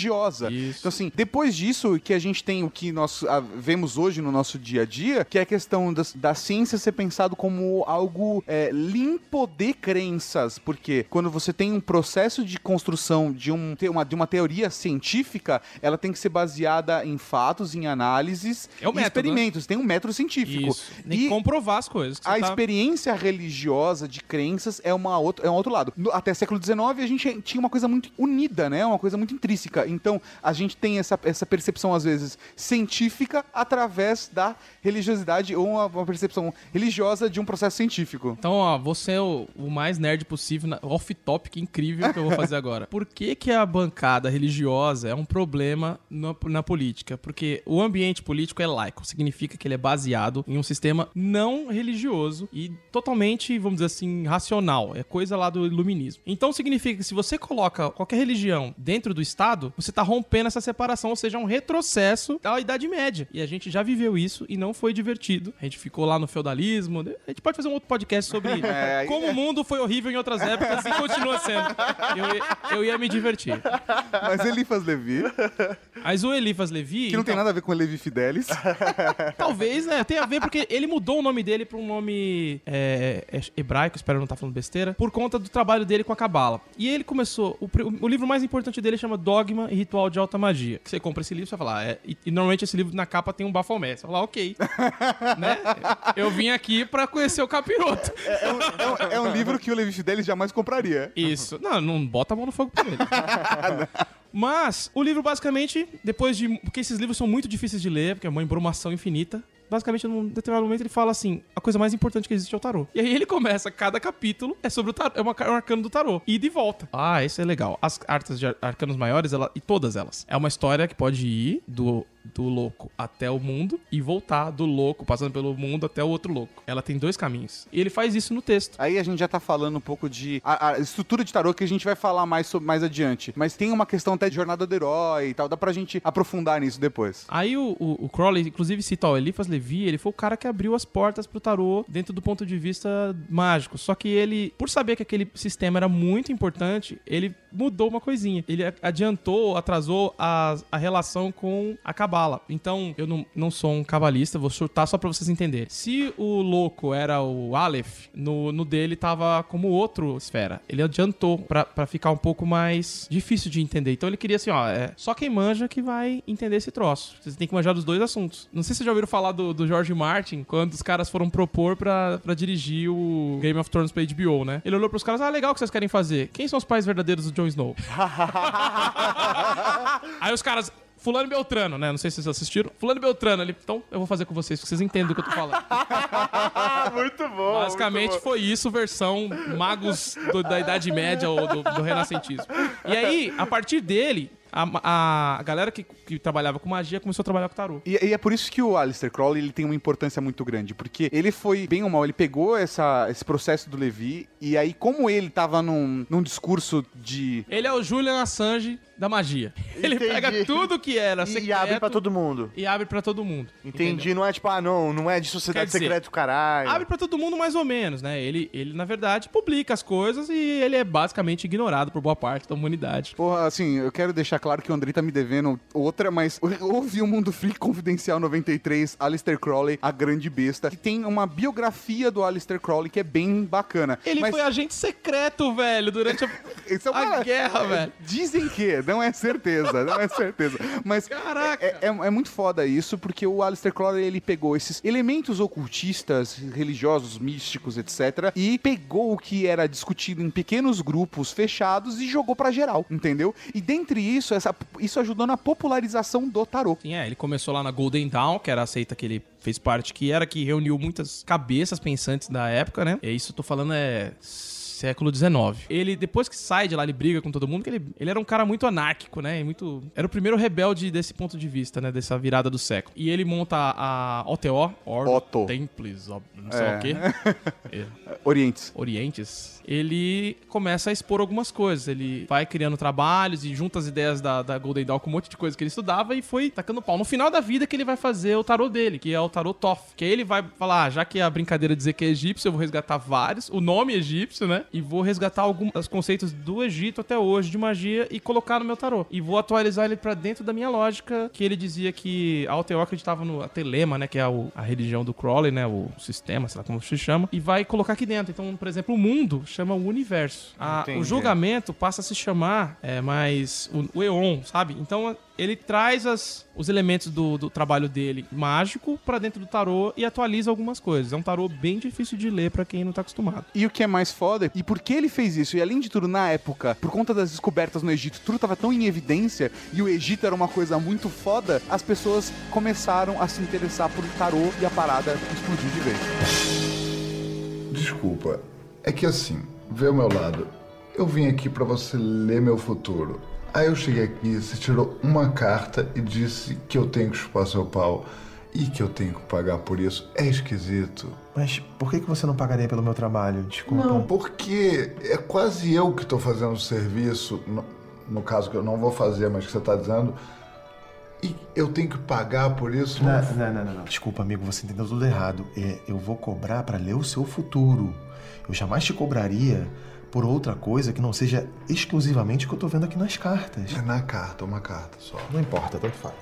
Isso. Então, assim, depois disso, que a gente tem o que nós ah, vemos hoje no nosso dia a dia, que é a questão das- da, ciência ser pensado como algo é, limpo de crenças. Porque quando você tem um processo de construção de, um, uma, de uma teoria científica, ela tem que ser baseada em fatos, em análises É e método, experimentos. Tem um método científico. Isso. Tem que E comprovar as coisas. a tá- experiência religiosa de crenças é, uma outra, é um outro lado. No- até século XIX, a gente tinha uma coisa muito unida, né? Uma coisa muito intrínseca. Então, a gente tem essa, essa percepção, às vezes, científica através da religiosidade ou uma, uma percepção religiosa de um processo científico. Então, ó, você é o, o mais nerd possível, off-topic incrível que eu vou fazer agora. [LAUGHS] Por que, que a bancada religiosa é um problema na, na política? Porque o ambiente político é laico, significa que ele é baseado em um sistema não religioso e totalmente, vamos dizer assim, racional. É coisa lá do iluminismo. Então, significa que se você coloca qualquer religião dentro do Estado, você tá rompendo essa separação, ou seja, um retrocesso da Idade Média. E a gente já viveu isso e não foi divertido. A gente ficou lá no feudalismo. A gente pode fazer um outro podcast sobre [LAUGHS] É, [LAUGHS] como o mundo foi horrível em outras épocas e continua sendo. Eu, ia- eu ia me divertir. Mas Elifas Levi, Mas o Elifas Levi. que não tem então, nada a ver com Levi Fidelis. [LAUGHS] Talvez, né? Tem a ver porque ele mudou o nome dele pra um nome é, é, hebraico, espero não estar falando besteira, por conta do trabalho dele com a Cabala. E ele começou. O, o livro mais importante dele chama Dogma e Ritual de Alta Magia. Que você compra esse livro, você vai falar. é, e, e normalmente esse livro na capa tem um bafomé. Você vai falar, ok. [LAUGHS] né? Eu vim aqui pra conhecer o capiroto. É um, é um [LAUGHS] livro que o Levi Fidelis jamais compraria. Isso. Não, não bota a mão no fogo por ele. [LAUGHS] Mas, o livro basicamente, depois de. Porque esses livros são muito difíceis de ler, porque é uma embrumação infinita. Basicamente, num determinado momento, ele fala assim: a coisa mais importante que existe é o tarô. E aí ele começa, cada capítulo é sobre o tarô, é uma, é um arcano do tarô. E de volta. Ah, isso é legal. As cartas de ar- arcanos maiores, ela, e todas elas. É uma história que pode ir do, do louco até o mundo e voltar do louco, passando pelo mundo até o outro louco. Ela tem dois caminhos. E ele faz isso no texto. Aí a gente já tá falando um pouco de a, a estrutura de tarô que a gente vai falar mais sobre mais adiante. Mas tem uma questão até de jornada do herói e tal. Dá pra gente aprofundar nisso depois. Aí o, o, o Crowley, inclusive, cita o Eliphas Levi, ele foi o cara que abriu as portas pro tarô dentro do ponto de vista mágico. Só que ele, por saber que aquele sistema era muito importante, ele mudou uma coisinha. Ele adiantou, atrasou a, a relação com a Então, eu não, não sou um cabalista, vou chutar só pra vocês entenderem. Se o louco era o Aleph, no, no dele tava como outro esfera. Ele adiantou pra, pra ficar um pouco mais difícil de entender. Então ele queria assim, ó, é só quem manja que vai entender esse troço. Vocês têm que manjar dos dois assuntos. Não sei se vocês já ouviram falar do, do George Martin, quando os caras foram propor pra, pra dirigir o Game of Thrones pra HBO, né? Ele olhou pros caras, ah, legal o que vocês querem fazer. Quem são os pais verdadeiros do Jon Snow? [LAUGHS] Aí os caras... Fulano e Beltrano, né? Não sei se vocês assistiram. Fulano Beltrano, ele, então eu vou fazer com vocês, porque vocês entendem do que eu tô falando. [LAUGHS] muito bom. Basicamente foi isso, versão magos do- da Idade Média ou do, do Renascentismo. E aí, a partir dele, a, a galera que, que trabalhava com magia começou a trabalhar com tarô. E, e é por isso que o Aleister Crowley ele tem uma importância muito grande, porque ele foi, bem ou mal, ele pegou essa, esse processo do Levi, e aí, como ele tava num, num discurso de. Ele é o Julian Assange da magia. [LAUGHS] Ele Entendi. pega tudo que era E, secreto e abre pra todo mundo. e abre pra todo mundo. Entendi, entendeu? não é tipo, ah, não, não é de sociedade dizer, secreta, caralho. Abre pra todo mundo mais ou menos, né? Ele, ele, na verdade, publica as coisas e ele é basicamente ignorado por boa parte da humanidade. Porra, assim, eu quero deixar claro que o Andrei tá me devendo outra, mas [LAUGHS] ouvi o Mundo Freak Confidencial 93, Aleister Crowley, a grande besta, que tem uma biografia do Aleister Crowley que é bem bacana. Ele Mas foi agente secreto, velho, durante a, [LAUGHS] é a uma- guerra, velho. Dizem que, não é certeza, não é certeza. Mas Caraca. É, é- é muito foda isso, porque o Aleister Crowley, ele pegou esses elementos ocultistas, religiosos, místicos, etc. E pegou o que era discutido em pequenos grupos fechados e jogou pra geral, entendeu? E dentre isso, essa, isso ajudou na popularização do tarô. Sim, é, ele começou lá na Golden Dawn, que era a seita que ele fez parte, que era que reuniu muitas cabeças pensantes da época, né? E isso eu tô falando é século XIX. Ele, depois que sai de lá, ele briga com todo mundo, que ele, ele era um cara muito anárquico, né? E muito... Era o primeiro rebelde desse ponto de vista, né? Dessa virada do século. E ele monta a OTO, Ordo Otto. Templis, não sei É. o quê. [LAUGHS] É. Orientes. Orientes, ele começa a expor algumas coisas. Ele vai criando trabalhos e junta as ideias da, da Golden Dawn com um monte de coisa que ele estudava e foi tacando pau. No final da vida que ele vai fazer o tarô dele, que é o tarô Toff. Que aí ele vai falar, ah, já que a brincadeira dizer que é egípcio, eu vou resgatar vários, o nome egípcio, né? E vou resgatar alguns conceitos do Egito até hoje de magia e colocar no meu tarô. E vou atualizar ele pra dentro da minha lógica, que ele dizia que a Alteó acreditava no a Telema, né? Que é o- a religião do Crowley, né? O sistema, sei lá como se chama. E vai colocar aqui dentro. Então, por exemplo, o mundo chama o universo. A- o Entendi. julgamento passa a se chamar é, mais o, o Eon, sabe? Então, ele traz as, os elementos do, do trabalho dele mágico pra dentro do tarô e atualiza algumas coisas. É um tarô bem difícil de ler pra quem não tá acostumado. E o que é mais foda, e por que ele fez isso? E além de tudo, na época, por conta das descobertas no Egito, tudo tava tão em evidência e o Egito era uma coisa muito foda, as pessoas começaram a se interessar por tarô e a parada explodiu de vez. Desculpa, é que assim, vê o meu lado. Eu vim aqui pra você ler meu futuro. Aí eu cheguei aqui, você tirou uma carta e disse que eu tenho que chupar seu pau e que eu tenho que pagar por isso. É esquisito. Mas por que, que você não pagaria pelo meu trabalho? Desculpa. Não, porque é quase eu que tô fazendo o serviço, no, no caso que eu não vou fazer, mas que você tá dizendo. E eu tenho que pagar por isso? Não, não, não, não, não. Desculpa, amigo, você entendeu tudo errado. É, eu vou cobrar pra ler o seu futuro. Eu jamais te cobraria por outra coisa que não seja exclusivamente o que eu tô vendo aqui nas cartas. É na carta, uma carta só. Não importa, tanto faz.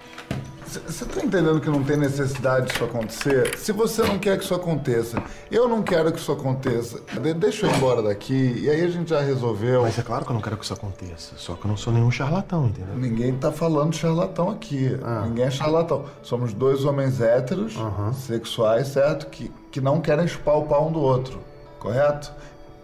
Você tá entendendo que não tem necessidade disso acontecer? Se você não quer que isso aconteça, eu não quero que isso aconteça. De- deixa eu ir embora daqui e aí a gente já resolveu. Mas é claro que eu não quero que isso aconteça. Só que eu não sou nenhum charlatão, entendeu? Ninguém tá falando charlatão aqui. Ninguém é charlatão. Somos dois homens héteros, sexuais, certo? Que, que não querem chupar o pau um do outro. Correto?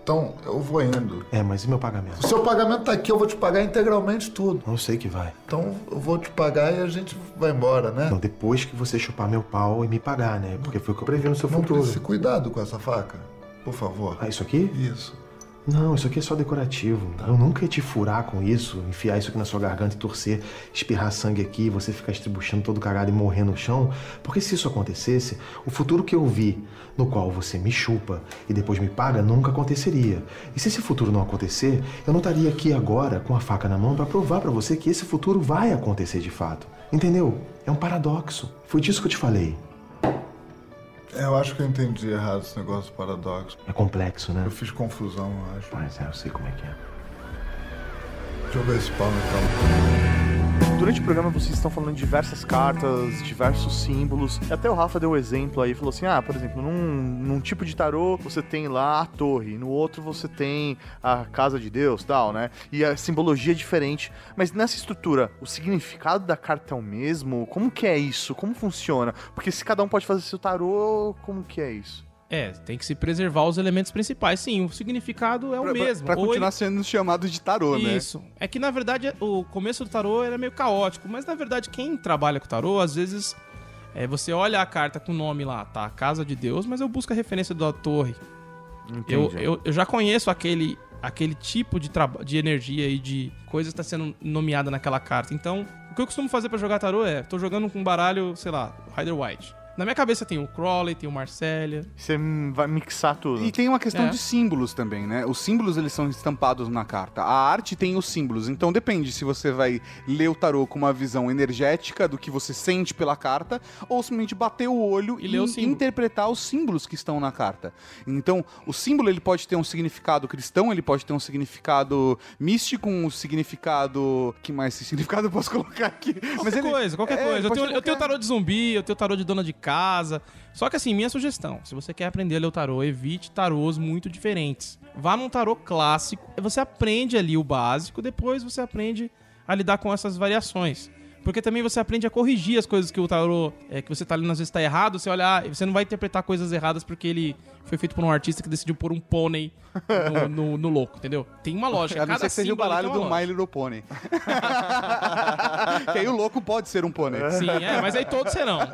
Então, eu vou indo. É, mas e meu pagamento? O seu pagamento tá aqui, eu vou te pagar integralmente tudo. Eu sei que vai. Então, eu vou te pagar e a gente vai embora, né? Não, depois que você chupar meu pau e me pagar, né? Porque foi o que eu previ no seu Não futuro. precisa cuidado com essa faca, por favor. Ah, isso aqui? Isso. Não, isso aqui é só decorativo. Eu nunca ia te furar com isso, enfiar isso aqui na sua garganta e torcer, espirrar sangue aqui, você ficar estribuchando todo cagado e morrer no chão. Porque se isso acontecesse, o futuro que eu vi, no qual você me chupa e depois me paga, nunca aconteceria. E se esse futuro não acontecer, eu não estaria aqui agora com a faca na mão pra provar pra você que esse futuro vai acontecer de fato. Entendeu? É um paradoxo. Foi disso que eu te falei. É, Eu acho que eu entendi errado esse negócio do paradoxo. É complexo, né? Eu fiz confusão, eu acho. Mas é, eu sei como é que é. Deixa eu ver esse pau então. Durante o programa vocês estão falando de diversas cartas, diversos símbolos. Até o Rafa deu um exemplo aí, falou assim: ah, por exemplo, num, num tipo de tarô você tem lá a torre, no outro você tem a casa de Deus tal, né? E a simbologia é diferente. Mas nessa estrutura, o significado da carta é o mesmo? Como que é isso? Como funciona? Porque se cada um pode fazer seu tarô, como que é isso? É, tem que se preservar os elementos principais. Sim, o significado é o Pra, pra- mesmo. pra Ou continuar ele- sendo chamado de tarô, né? Isso. É que na verdade o começo do tarô era meio caótico, mas na verdade quem trabalha com tarô, às vezes é, você olha a carta com o nome lá, tá? Casa de Deus, mas eu busco a referência da torre. Eu, eu, eu já conheço aquele, aquele tipo de, de energia e de coisa que está sendo nomeada naquela carta. Então, o que eu costumo fazer pra jogar tarô é, tô jogando com um baralho, sei lá, Rider White. Na minha cabeça tem o Crowley, tem o Marcélia. Você vai mixar tudo. E tem uma questão É. de símbolos também, né? Os símbolos eles são estampados na carta. A arte tem os símbolos, então depende se você vai ler o tarô com uma visão energética do que você sente pela carta ou simplesmente bater o olho E e, o interpretar os símbolos que estão na carta. Então, o símbolo ele pode ter um significado cristão, ele pode ter um significado místico, um significado que mais [LAUGHS] significado eu posso colocar aqui? Qualquer ele- coisa, qualquer é, coisa. Eu tenho, ter eu tenho tarô de zumbi, eu tenho tarô de dona de casa. Só que assim, minha sugestão, se você quer aprender a ler o tarô, evite tarôs muito diferentes. Vá num tarô clássico, você aprende ali o básico, depois você aprende a lidar com essas variações. Porque também você aprende a corrigir as coisas que o tarô, é, que você tá lendo às vezes tá errado, você olha, ah, você não vai interpretar coisas erradas porque ele foi feito por um artista que decidiu pôr um pônei no, [LAUGHS] no- no louco, entendeu? Tem uma lógica. A não ser que seja o baralho do My Little Pony. [LAUGHS] que aí o louco pode ser um pônei. Sim, é, mas aí todos serão. [LAUGHS]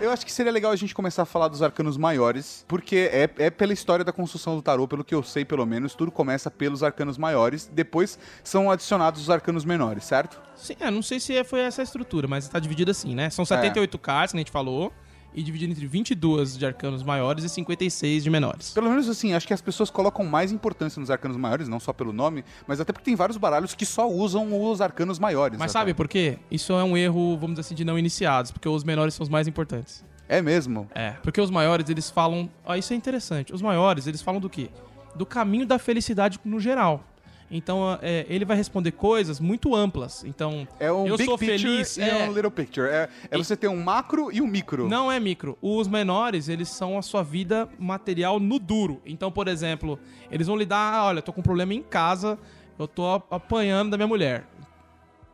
Eu acho que seria legal a gente começar a falar dos arcanos maiores, porque é, é pela história da construção do tarô, pelo que eu sei pelo menos, tudo começa pelos arcanos maiores, depois são adicionados os arcanos menores, certo? Sim, é, não sei se é- foi essa a estrutura, mas tá dividido assim, né? São 78 cartas, que a gente falou, e dividido entre 22 de arcanos maiores e 56 de menores. Pelo menos assim, acho que as pessoas colocam mais importância nos arcanos maiores, não só pelo nome, mas até porque tem vários baralhos que só usam os arcanos maiores. Mas até. sabe por quê? Isso é um erro, vamos dizer assim, de não iniciados, porque os menores são os mais importantes. É mesmo? É, porque os maiores, eles falam... Ó, isso é interessante. Os maiores, eles falam do quê? Do caminho da felicidade no geral. Então, é, ele vai responder coisas muito amplas. Então, É um eu big sou feliz... e é, um little picture. É, é você ter um macro e um micro. Não é micro. Os menores, eles são a sua vida material no duro. Então, por exemplo, eles vão lidar, ah, olha, tô com um problema em casa, eu tô apanhando da minha mulher.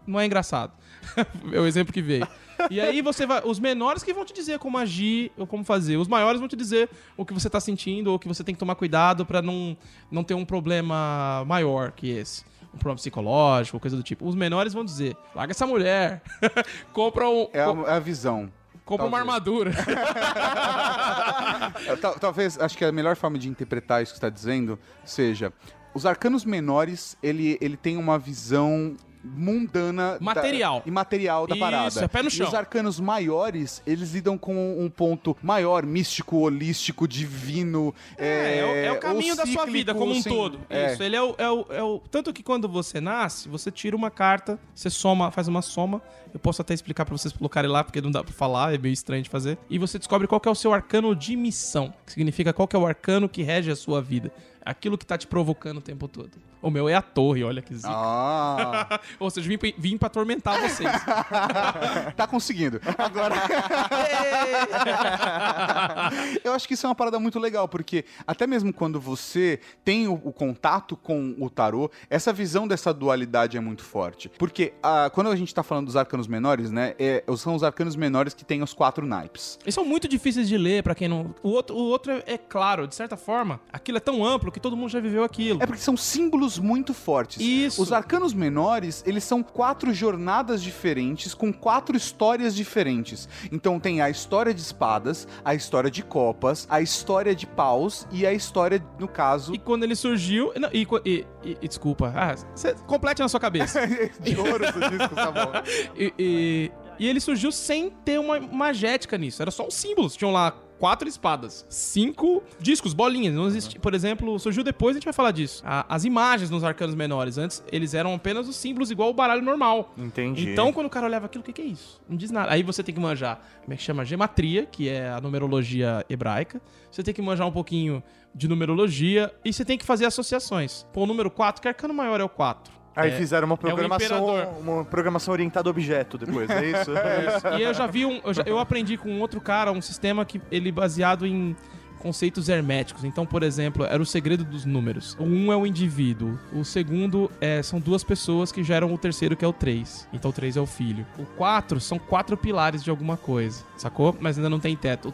não é engraçado. [LAUGHS] é o exemplo que veio. E aí você vai. Os menores que vão te dizer como agir ou como fazer. Os maiores vão te dizer o que você tá sentindo ou que você tem que tomar cuidado pra não, não ter um problema maior que esse. Um problema psicológico, coisa do tipo. Os menores vão dizer: larga essa mulher. [LAUGHS] compra um. É a, é a visão. compra uma talvez. armadura. [LAUGHS] É, tal- Talvez, acho que a melhor forma de interpretar isso que você está dizendo seja: os arcanos menores, ele, ele tem uma visão mundana Material. da, e material da Isso, parada. é pé no E chão. os arcanos maiores, eles lidam com um ponto maior, místico, holístico, divino. É, é, o, é o ou caminho da sua vida como um assim, todo. é. Isso, ele é o, é, o, é o- Tanto que quando você nasce, você tira uma carta, você soma, faz uma soma. Eu posso até explicar pra vocês colocarem lá, porque não dá pra falar, é meio estranho de fazer. E você descobre qual é o seu arcano de missão. Que significa qual é o arcano que rege a sua vida. Aquilo que tá te provocando o tempo todo. O meu é a torre, olha que zica. Ah, [LAUGHS] Ou seja, vim, pra- vim pra atormentar vocês. [LAUGHS] tá conseguindo. Agora. [LAUGHS] Eu acho que isso é uma parada muito legal, porque até mesmo quando você tem o, o contato com o tarô, essa visão dessa dualidade é muito forte. Porque ah, quando a gente tá falando dos arcanos menores, né? é- são os arcanos menores que têm os quatro naipes. Eles são muito difíceis de ler pra quem não. O outro, o outro é, é claro, de certa forma. Aquilo é tão amplo que todo mundo já viveu aquilo. É porque são símbolos muito fortes. Isso. Os arcanos menores, eles são quatro jornadas diferentes com quatro histórias diferentes. Então tem a história de espadas, a história de copas, a história de paus e a história, no caso, E quando ele surgiu. não, e, e- e- e desculpa. Ah, você complete na sua cabeça. [LAUGHS] de ouro, você diz que tá bom. [LAUGHS] e, e- e ele surgiu sem ter uma magética nisso. Era só um símbolo. Tinham lá quatro espadas, cinco discos, bolinhas. Não existe, por exemplo, surgiu depois, a gente vai falar disso. A- as imagens nos arcanos menores. Antes, eles eram apenas os símbolos igual o baralho normal. Entendi. Então, quando o cara olhava aquilo, o que, que é isso? Não diz nada. Aí você tem que manjar, como é que chama? Gematria, que é a numerologia hebraica. Você tem que manjar um pouquinho de numerologia e você tem que fazer associações. Pô, o número 4, que arcano maior é o 4? Aí É, fizeram uma programação, imperador. uma programação orientada a objeto depois, [LAUGHS] é isso? E eu já vi um. Eu, já- eu aprendi com outro cara um sistema que ele baseado em conceitos herméticos. Então, por exemplo, era o segredo dos números. O um é o indivíduo. O segundo é, são duas pessoas que geram o terceiro, que é o três. Então, o três é o filho. O quatro são quatro pilares de alguma coisa, sacou? Mas ainda não tem teto.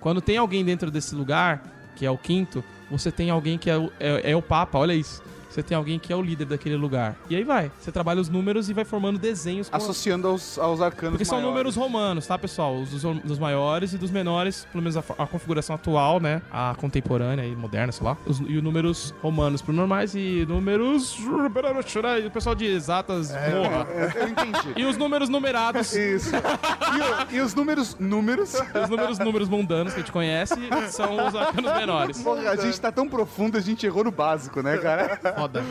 Quando tem alguém dentro desse lugar, que é o quinto, você tem alguém que é o, é, é o Papa, olha isso. Você tem alguém que é o líder daquele lugar. E aí vai. Você trabalha os números e vai formando desenhos com Associando aos, aos arcanos porque são maiores. números romanos, tá, pessoal? Os dos, dos maiores e dos menores, pelo menos a, a configuração atual, né? A contemporânea e moderna, sei lá. Os, e os números romanos pro normais e números. O pessoal de exatas morra. É, Eu entendi. E os números numerados. Isso. E, o- e os números, números... Os números números mundanos que a gente conhece são os arcanos menores. Porra, a gente tá tão profundo, a gente errou no básico, né, cara? Foda.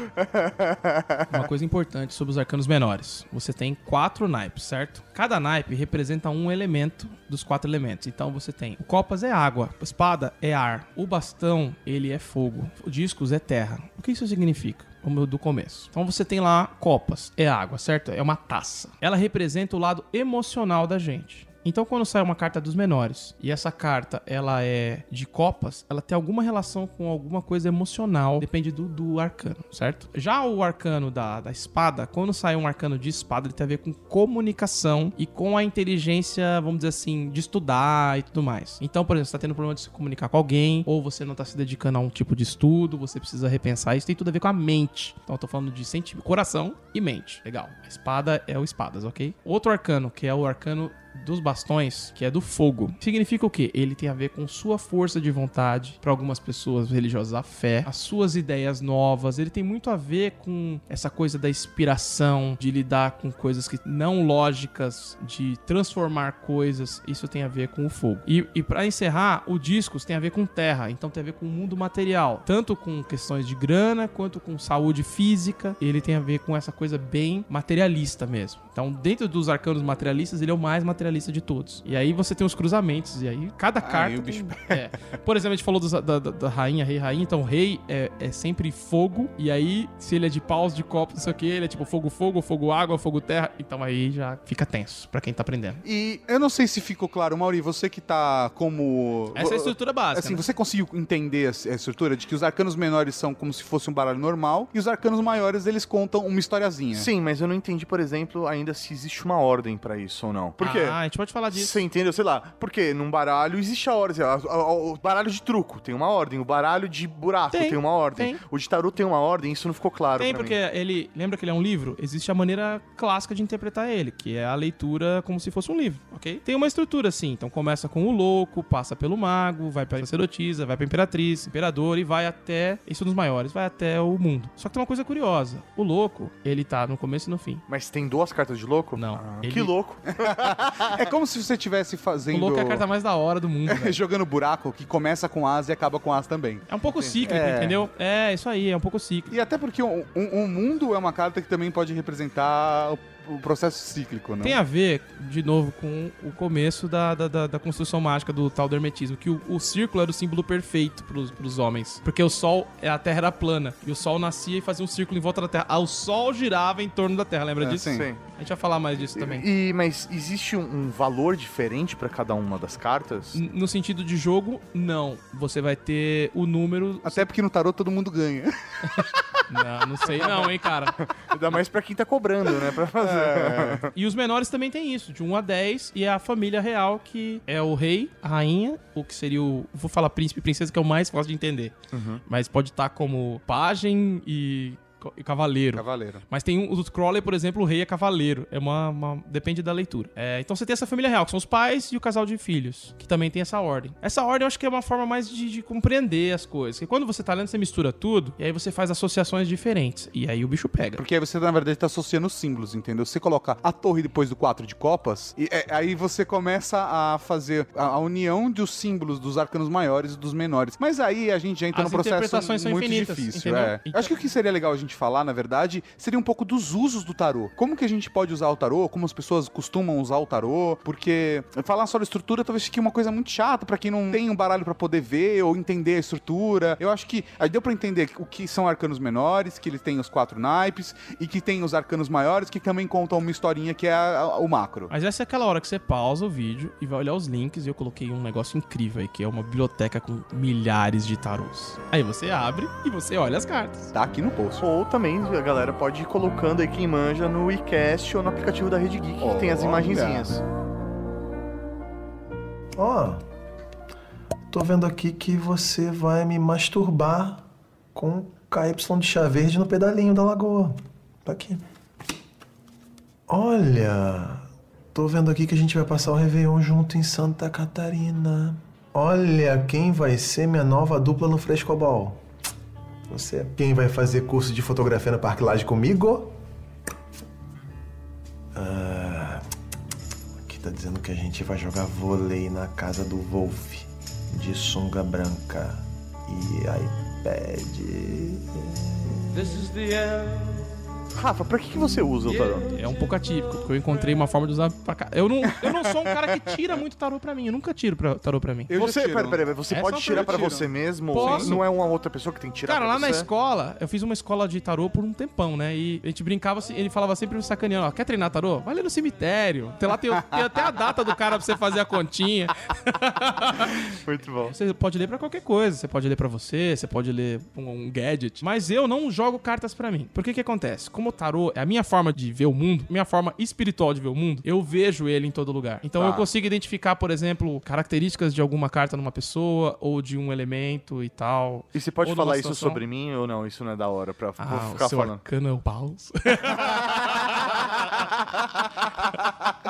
[LAUGHS] Uma coisa importante sobre os arcanos menores. Você tem quatro naipes, certo? Cada naipe representa um elemento dos quatro elementos. Então você tem o copas é água, a espada é ar, o bastão ele é fogo, o discos é terra. O que isso significa? Como do começo. Então você tem lá copas, é água, certo? É uma taça. Ela representa o lado emocional da gente. Então, quando sai uma carta dos menores e essa carta ela é de copas, ela tem alguma relação com alguma coisa emocional, depende do, do arcano, certo? Já o arcano da, da espada, quando sai um arcano de espada, ele tem a ver com comunicação e com a inteligência, vamos dizer assim, de estudar e tudo mais. Então, por exemplo, você tá tendo problema de se comunicar com alguém, ou você não tá se dedicando a um tipo de estudo, você precisa repensar isso, tem tudo a ver com a mente. Então, eu tô falando de coração e mente. Legal. A espada é o espadas, ok? Outro arcano, que é o arcano dos bastões, que é do fogo. Significa o quê? Ele tem a ver com sua força de vontade, para algumas pessoas religiosas a fé, as suas ideias novas. Ele tem muito a ver com essa coisa da inspiração, de lidar com coisas que não lógicas, de transformar coisas. Isso tem a ver com o fogo. E, e para encerrar, o discos tem a ver com terra, então tem a ver com o mundo material, tanto com questões de grana quanto com saúde física. Ele tem a ver com essa coisa bem materialista mesmo. Então, dentro dos arcanos materialistas, ele é o mais materialista materialista de todos. E aí você tem os cruzamentos, e aí cada carta. o bicho tem- é. Por exemplo, a gente falou dos- da, da- da rainha, rei, rainha. Então, rei é, é sempre fogo. E aí, se ele é de paus, de copos, não sei o que, ele é tipo fogo, fogo, fogo, água, fogo, terra. Então aí já fica tenso pra quem tá aprendendo. E eu não sei se ficou claro, Mauri, você que tá como. Essa é a estrutura básica. Assim, né? você conseguiu entender a estrutura de que os arcanos menores são como se fosse um baralho normal e os arcanos maiores eles contam uma historiazinha. Sim, mas eu não entendi, por exemplo, ainda se existe uma ordem pra isso ou não. Por quê? Ah, a gente pode falar disso. Você entendeu? Sei lá. Porque num baralho existe a ordem. A- a- a- O baralho de truco tem uma ordem. O baralho de buraco tem, Tem, uma ordem. tem. O de tarô tem uma ordem. Isso não ficou claro Tem, porque mim. ele. Lembra que ele é um livro? Existe a maneira clássica de interpretar ele, que é a leitura como se fosse um livro, ok? Tem uma estrutura assim. Então começa com o louco, passa pelo mago, vai pra sacerdotisa, vai pra imperatriz, imperador e vai até. Isso nos maiores, vai até o mundo. Só que tem uma coisa curiosa: o louco, ele tá no começo e no fim. Mas tem duas cartas de louco? Não. Ah, Ele- Que louco. [LAUGHS] É como se você estivesse O fazendo. louco é a carta mais da hora do mundo. [LAUGHS] Jogando buraco que começa com as e acaba com as também. É um pouco cíclico, É. entendeu? É, isso aí, é um pouco cíclico. E até porque o, o- o mundo é uma carta que também pode representar o, processo cíclico, né? Tem a ver, de novo, com o começo da, da, da- da construção mágica do tal do hermetismo, que o, o círculo era o símbolo perfeito pros, pros homens. Porque o Sol, a Terra era plana, e o Sol nascia e fazia um círculo em volta da Terra. Ah, o Sol girava em torno da Terra, lembra É, disso? sim. Sim. A gente vai falar mais disso também. E, mas existe um, um valor diferente pra cada uma das cartas? N- No sentido de jogo, não. Você vai ter o número. Até porque no tarô todo mundo ganha. [LAUGHS] Não, não sei não, hein, cara. Ainda mais pra quem tá cobrando, né? Pra fazer. E os menores também tem isso, de 1 a 10, e é a família real que é o rei, a rainha, o que seria o. Vou falar príncipe e princesa, que é o mais fácil de entender. Mas pode estar como pajem e, e cavaleiro. Cavaleiro. Mas tem um, o do Crowley, por exemplo, o rei é cavaleiro. É uma. uma- depende da leitura. É, então você tem essa família real, que são os pais e o casal de filhos, que também tem essa ordem. Essa ordem eu acho que é uma forma mais de, de compreender as coisas. Porque quando você tá lendo, você mistura tudo, e aí você faz associações diferentes. E aí o bicho pega. Porque aí você, na verdade, tá associando os símbolos, entendeu? Você coloca a torre depois do 4 de copas, e é- aí você começa a fazer a, a união dos símbolos dos arcanos maiores e dos menores. Mas aí a gente já entra As num processo são muito infinitas, difícil. É. Então- Acho que o que seria legal a gente falar, na verdade, seria um pouco dos usos do tarô. Como que a gente pode usar o tarô, como as pessoas costumam usar o tarô, porque falar sobre estrutura talvez fique uma coisa muito chata pra quem não tem um baralho pra poder ver ou entender a estrutura. Eu acho que aí deu pra entender o que são arcanos menores, que eles têm os quatro naipes, e que tem os arcanos maiores, que também contam uma historinha que é a- a- o macro. Mas essa é aquela hora que você pausa o vídeo e vai olhar os links. E eu coloquei um negócio incrível aí, que é uma biblioteca com milhares de tarôs. Aí você abre e você olha as cartas. Tá aqui no post. Ou também a galera pode ir colocando aí quem manja no iCast ou no aplicativo da Rede Geek, que tem as imagenzinhas. Ó, tô vendo aqui que você vai me masturbar com KY de chá verde no pedalinho da lagoa. Tá aqui. Olha, tô vendo aqui que a gente vai passar o Réveillon junto em Santa Catarina. Olha quem vai ser minha nova dupla no Frescobol. Você. Quem vai fazer curso de fotografia na Parque Lage comigo? Ah, aqui tá dizendo que a gente vai jogar vôlei na casa do Wolf, de sunga branca e iPad. Rafa, pra que, que você usa o tarô? É um pouco atípico, porque eu encontrei uma forma de usar pra cá. Eu não, eu não sou um cara que tira muito tarô pra mim. Eu nunca tiro pra, tarô pra mim. Eu Você, peraí, peraí, você Essa pode eu tirar pra tiro. você mesmo? Posso. Não é uma outra pessoa que tem que tirar Cara, pra lá na você? escola, eu fiz uma escola de tarô por um tempão, né? E a gente brincava, assim, ele falava sempre me sacaneando, ó, quer treinar tarô? Vai ler no cemitério. Tem lá tem, tem até a data do cara pra você fazer a continha. [LAUGHS] Muito bom. Você pode ler pra qualquer coisa, você pode ler pra você, você pode ler um, um gadget, mas eu não jogo cartas pra mim. Por que que acontece? Como o tarô é a minha forma de ver o mundo, minha forma espiritual de ver o mundo, eu vejo ele em todo lugar. Então Tá. eu consigo identificar, por exemplo, características de alguma carta numa pessoa ou de um elemento e tal. E você pode falar isso sobre mim ou não? Isso não é da hora pra Ah, vou o ficar seu falando. arcano é o paus. [LAUGHS]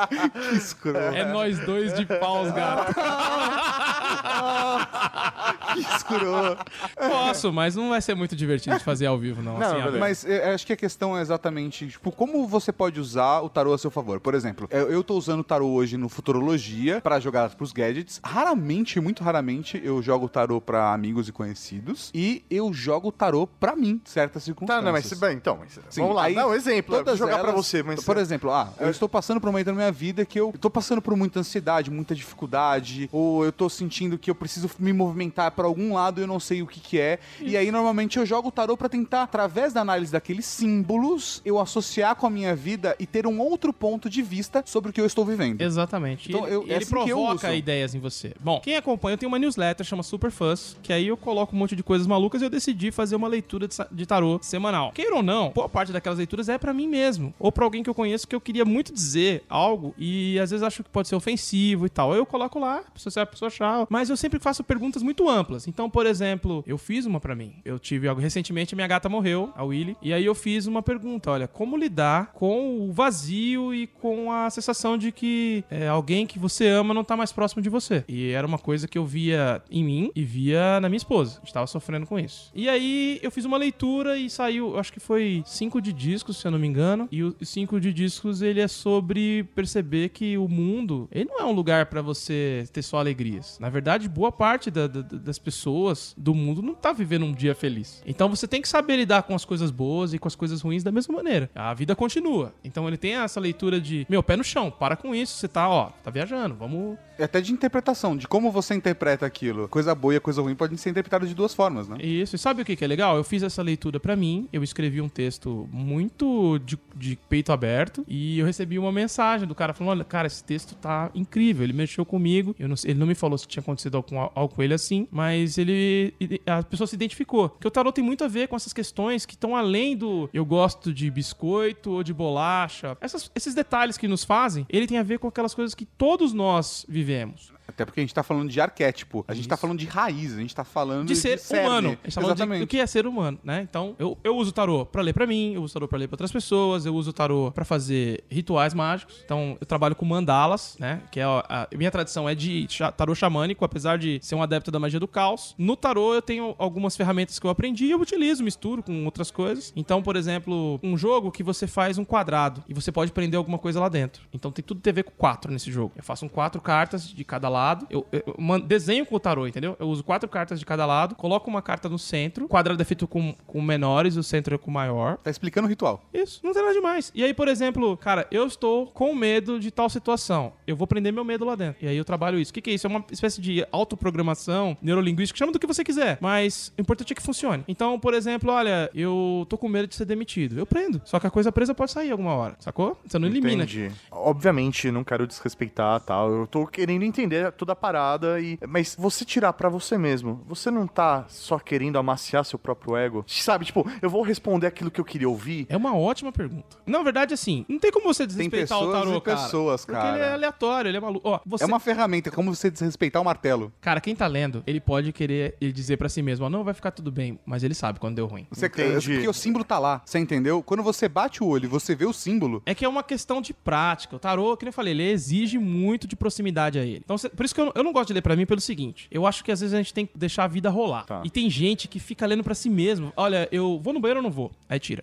Que escroto. É nós dois de paus, gato. [LAUGHS] [LAUGHS] que escroto. Posso, mas não vai ser muito divertido de fazer ao vivo, não. Não, assim. Mas eu acho que a questão é exatamente, tipo, como você pode usar o tarô a seu favor. Por exemplo, eu, eu tô usando o tarô hoje no Futurologia pra jogar pros gadgets. Raramente, muito raramente, eu jogo o tarô pra amigos e conhecidos. E eu jogo o tarô pra mim, em certas Tá, circunstâncias. não, mas bem, então, mas, Sim, vamos lá. aí um exemplo, eu vou todas jogar pra elas- você, mas... Por exemplo, ah, eu estou passando por um momento na minha vida que eu tô passando por muita ansiedade, muita dificuldade, ou eu tô sentindo que eu preciso me movimentar pra algum lado eu não sei o que que é. E aí, normalmente, eu jogo o tarô pra tentar, através da análise daqueles símbolos, eu associar com a minha vida e ter um outro ponto de vista sobre o que eu estou vivendo. Exatamente. Então, ele eu- é ele assim que eu provoca uso. ideias em você. Bom, quem acompanha, eu tenho uma newsletter, chama Super Fuzz, que aí eu coloco um monte de coisas malucas e eu decidi fazer uma leitura de, de tarô semanal. Queira ou não, boa parte daquelas leituras é pra mim mesmo. Ou pra alguém que eu conheço que eu queria muito dizer algo e às vezes acho que pode ser ofensivo e tal. Aí eu coloco lá, se você é a pessoa achar. Mas eu sempre faço perguntas muito amplas. Então, por exemplo, eu fiz uma pra mim. Eu tive algo recentemente, minha gata morreu, a Willy, e aí eu fiz uma pergunta: olha, como lidar com o vazio e com a sensação de que é, alguém que você ama não tá mais próximo de você? E era uma coisa que eu via em mim e via na minha esposa. A gente tava sofrendo com isso. E aí eu fiz uma leitura e saiu, acho que foi cinco de discos, se eu não me engano. E o cinco de discos ele é sobre perceber que o mundo ele não é um lugar pra você ter só alegrias. Na verdade, boa parte da- da- das pessoas do mundo não tá vivendo um dia feliz. Então você tem que saber lidar com as coisas boas e com as coisas ruins da mesma maneira. A vida continua. Então ele tem essa leitura de, meu, pé no chão, para com isso, você tá, ó, tá viajando, vamos É até de interpretação, de como você interpreta aquilo. Coisa boa e coisa ruim podem ser interpretadas de duas formas, né? Isso, e sabe o que, que é legal? Eu fiz essa leitura pra mim, eu escrevi um texto muito de, de peito aberto e eu recebi uma mensagem do cara falando: olha, cara, esse texto tá incrível, ele mexeu comigo. Eu não ele não me falou se tinha acontecido algo, algo com ele assim, mas ele. ele- A pessoa se identificou. Porque o tarot tem muito a ver com essas questões que estão além do eu gosto de biscoito ou de bolacha. Essas- esses detalhes que nos fazem, ele tem a ver com aquelas coisas que todos nós vivemos. Até porque a gente tá falando de arquétipo, a gente tá falando de raiz, a gente tá falando de ser cerne. humano. A gente tá falando de- Exatamente. do que é ser humano, né? Então, eu, eu uso o tarô pra ler pra mim, eu uso o tarô pra ler pra outras pessoas, eu uso o tarô pra fazer rituais mágicos. Então, eu trabalho com mandalas, né? Que é a, a minha tradição é de tarô xamânico, apesar de ser um adepto da magia do caos. No tarô, eu tenho algumas ferramentas que eu aprendi e eu utilizo, misturo com outras coisas. Então, por exemplo, um jogo que você faz um quadrado e você pode prender alguma coisa lá dentro. Então, tem tudo a ver com quatro nesse jogo. Eu faço um quatro cartas de cada lado. Eu, eu man- desenho com o tarô, entendeu? Eu uso quatro cartas de cada lado, coloco uma carta no centro, o quadrado é feito com, com menores, o centro é com maior. Tá explicando o ritual. Isso, não tem nada demais. E aí, por exemplo, cara, eu estou com medo de tal situação. Eu vou prender meu medo lá dentro. E aí eu trabalho isso. O que, que é isso? É uma espécie de autoprogramação neurolinguística, chama do que você quiser. Mas o importante é que funcione. Então, por exemplo, olha, eu tô com medo de ser demitido. Eu prendo. Só que a coisa presa pode sair alguma hora, sacou? Você não elimina. Entendi. Obviamente, não quero desrespeitar tal. Eu tô querendo entender toda parada e. Mas você tirar pra você mesmo, você não tá só querendo amaciar seu próprio ego? Sabe, tipo, eu vou responder aquilo que eu queria ouvir. É uma ótima pergunta. Na verdade, assim, não tem como você desrespeitar o pessoas tarô, e cara. pessoas, porque cara. ele é aleatório, ele é maluco. Ó, você... É uma ferramenta, é como você desrespeitar o martelo. Cara, quem tá lendo, ele pode querer ele dizer pra si mesmo, ó, não, vai ficar tudo bem, mas ele sabe quando deu ruim. Você, Entendi. Porque o símbolo tá lá, você entendeu? Quando você bate o olho e você vê o símbolo, É que é uma questão de prática. O tarô, que nem eu falei, ele exige muito de proximidade a ele. Então, cê- por isso que eu, eu não gosto de ler pra mim pelo seguinte: eu acho que às vezes a gente tem que deixar a vida rolar. Tá. E tem gente que fica lendo pra si mesmo. Olha, eu vou no banheiro ou não vou? Aí tira.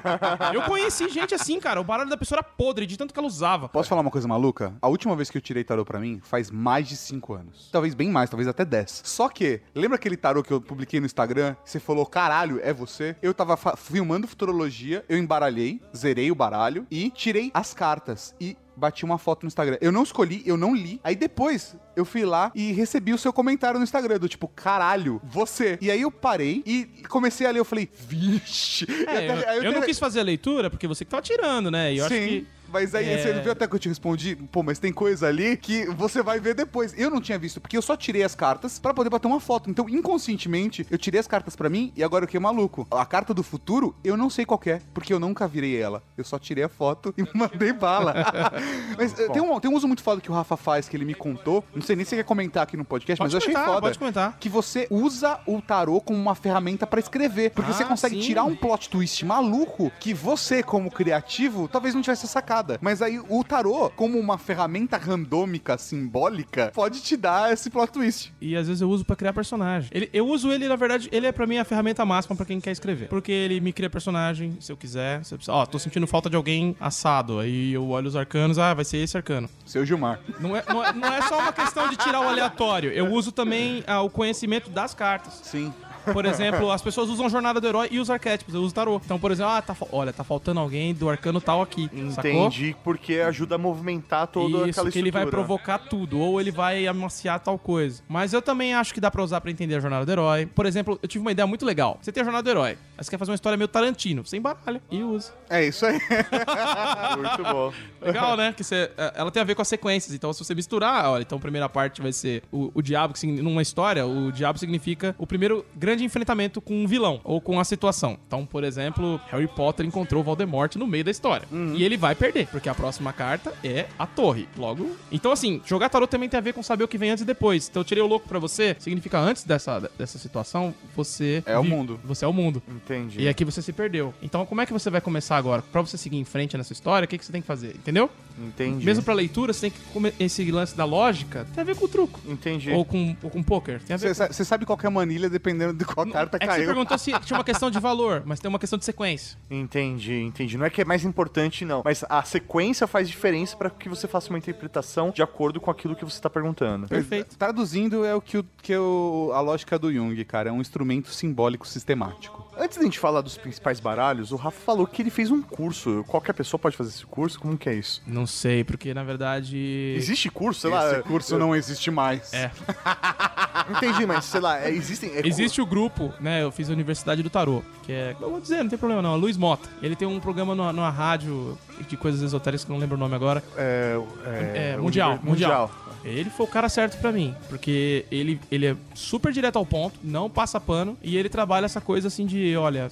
[LAUGHS] eu conheci gente assim, cara. O baralho da pessoa era podre de tanto que ela usava. Posso falar uma coisa maluca? A última vez que eu tirei tarô pra mim faz mais de 5 anos. Talvez bem mais, talvez até 10. Só que, lembra aquele tarô que eu publiquei no Instagram? Você falou, caralho, é você? Eu tava filmando futurologia, eu embaralhei, zerei o baralho e tirei as cartas. E bati uma foto no Instagram. Eu não escolhi, eu não li. Aí depois eu fui lá e recebi o seu comentário no Instagram, do tipo, caralho, você. E aí eu parei e comecei a ler. Eu falei, vixe. É, [LAUGHS] eu, Aí eu não quis fazer a leitura porque você que tava tirando, né? E eu Sim. acho que. Mas aí É. você não viu até que eu te respondi? Pô, mas tem coisa ali que você vai ver depois. Eu não tinha visto, porque eu só tirei as cartas pra poder bater uma foto. Então, inconscientemente, eu tirei as cartas pra mim e agora eu fiquei maluco. A carta do futuro, eu não sei qual é, porque eu nunca virei ela. Eu só tirei a foto e [LAUGHS] mandei bala. [LAUGHS] mas eh, tem um, tem um uso muito foda que o Rafa faz, que ele me contou. Não sei nem se você quer comentar aqui no podcast, Pode mas eu achei foda. pode comentar. Que você usa o tarô como uma ferramenta pra escrever. Porque Ah, você consegue sim. tirar um plot twist maluco que você, como criativo, talvez não tivesse sacado. Foda. Mas aí o tarô, como uma ferramenta randômica, simbólica, pode te dar esse plot twist. E às vezes eu uso pra criar personagem. Ele, eu uso ele, na verdade, ele é pra mim a ferramenta máxima pra quem quer escrever. Porque ele me cria personagem, se eu quiser. Se eu precisar, ó, tô sentindo falta de alguém assado. Aí eu olho os arcanos, ah, vai ser esse arcano. Seu Gilmar. Não é, não é, não é só uma questão de tirar o aleatório. Eu uso também ah, o conhecimento das cartas. Sim. Por exemplo, as pessoas usam Jornada do Herói e os arquétipos. Eu uso tarô. Então, por exemplo, ah, tá, olha, tá faltando alguém do arcano tal aqui. Sacou? Entendi, porque ajuda a movimentar toda Isso, aquela que ele vai provocar tudo, ou ele vai amaciar tal coisa. Mas eu também acho que dá pra usar pra entender a jornada do herói. Por exemplo, eu tive uma ideia muito legal. Você tem a jornada do herói, aí você quer fazer uma história meio Tarantino, você embaralha e usa. É isso aí. [LAUGHS] Muito bom. Legal, né? Que você, é, ela tem a ver com as sequências. Então, se você misturar, olha, então a primeira parte vai ser o, o diabo, que numa história, o diabo significa o primeiro grande enfrentamento com um vilão ou com a situação. Então, por exemplo, Harry Potter encontrou Voldemort no meio da história. E ele vai perder, porque a próxima carta é a torre. Logo. Então, assim, jogar tarot também tem a ver com saber o que vem antes e depois. Então, eu tirei o louco pra você, significa antes dessa, dessa situação, você. É o mundo. Você é o mundo. Entendi. E aqui você se perdeu. Então, como é que você vai começar agora? Pra você seguir em frente nessa história, o que, que você tem que fazer? Entendeu? Entendi. Mesmo pra leitura, você tem que come... esse lance da lógica tem a ver com o truco. Entendi. Ou com, ou com poker. Você com... sa- você sabe qual que é a manilha dependendo de qual carta É que você perguntou se [LAUGHS] tinha uma questão de valor, mas tem uma questão de sequência. Entendi, entendi. Não é que é mais importante, não. Mas a sequência faz diferença pra que você faça uma interpretação de acordo com aquilo que você tá perguntando. Perfeito. Traduzindo, é o que, o, que o- a lógica do Jung, cara. É um instrumento simbólico sistemático. Antes da gente falar dos principais baralhos, o Rafa falou que ele fez um curso. Qualquer pessoa pode fazer esse curso? Como que é isso? Não sei, porque na verdade. Existe curso, sei lá. Esse curso não existe mais. É. [LAUGHS] Entendi, mas sei lá, é- existem. é Existe o grupo, né? Eu fiz a Universidade do Tarô, que é. Eu vou dizer, não tem problema não. é Luiz Mota. Ele tem um programa numa, numa rádio de coisas esotéricas que eu não lembro o nome agora. É, É, é, mundial, univer- mundial. Ele foi o cara certo pra mim, porque ele, ele é super direto ao ponto, não passa pano, e ele trabalha essa coisa assim de, olha,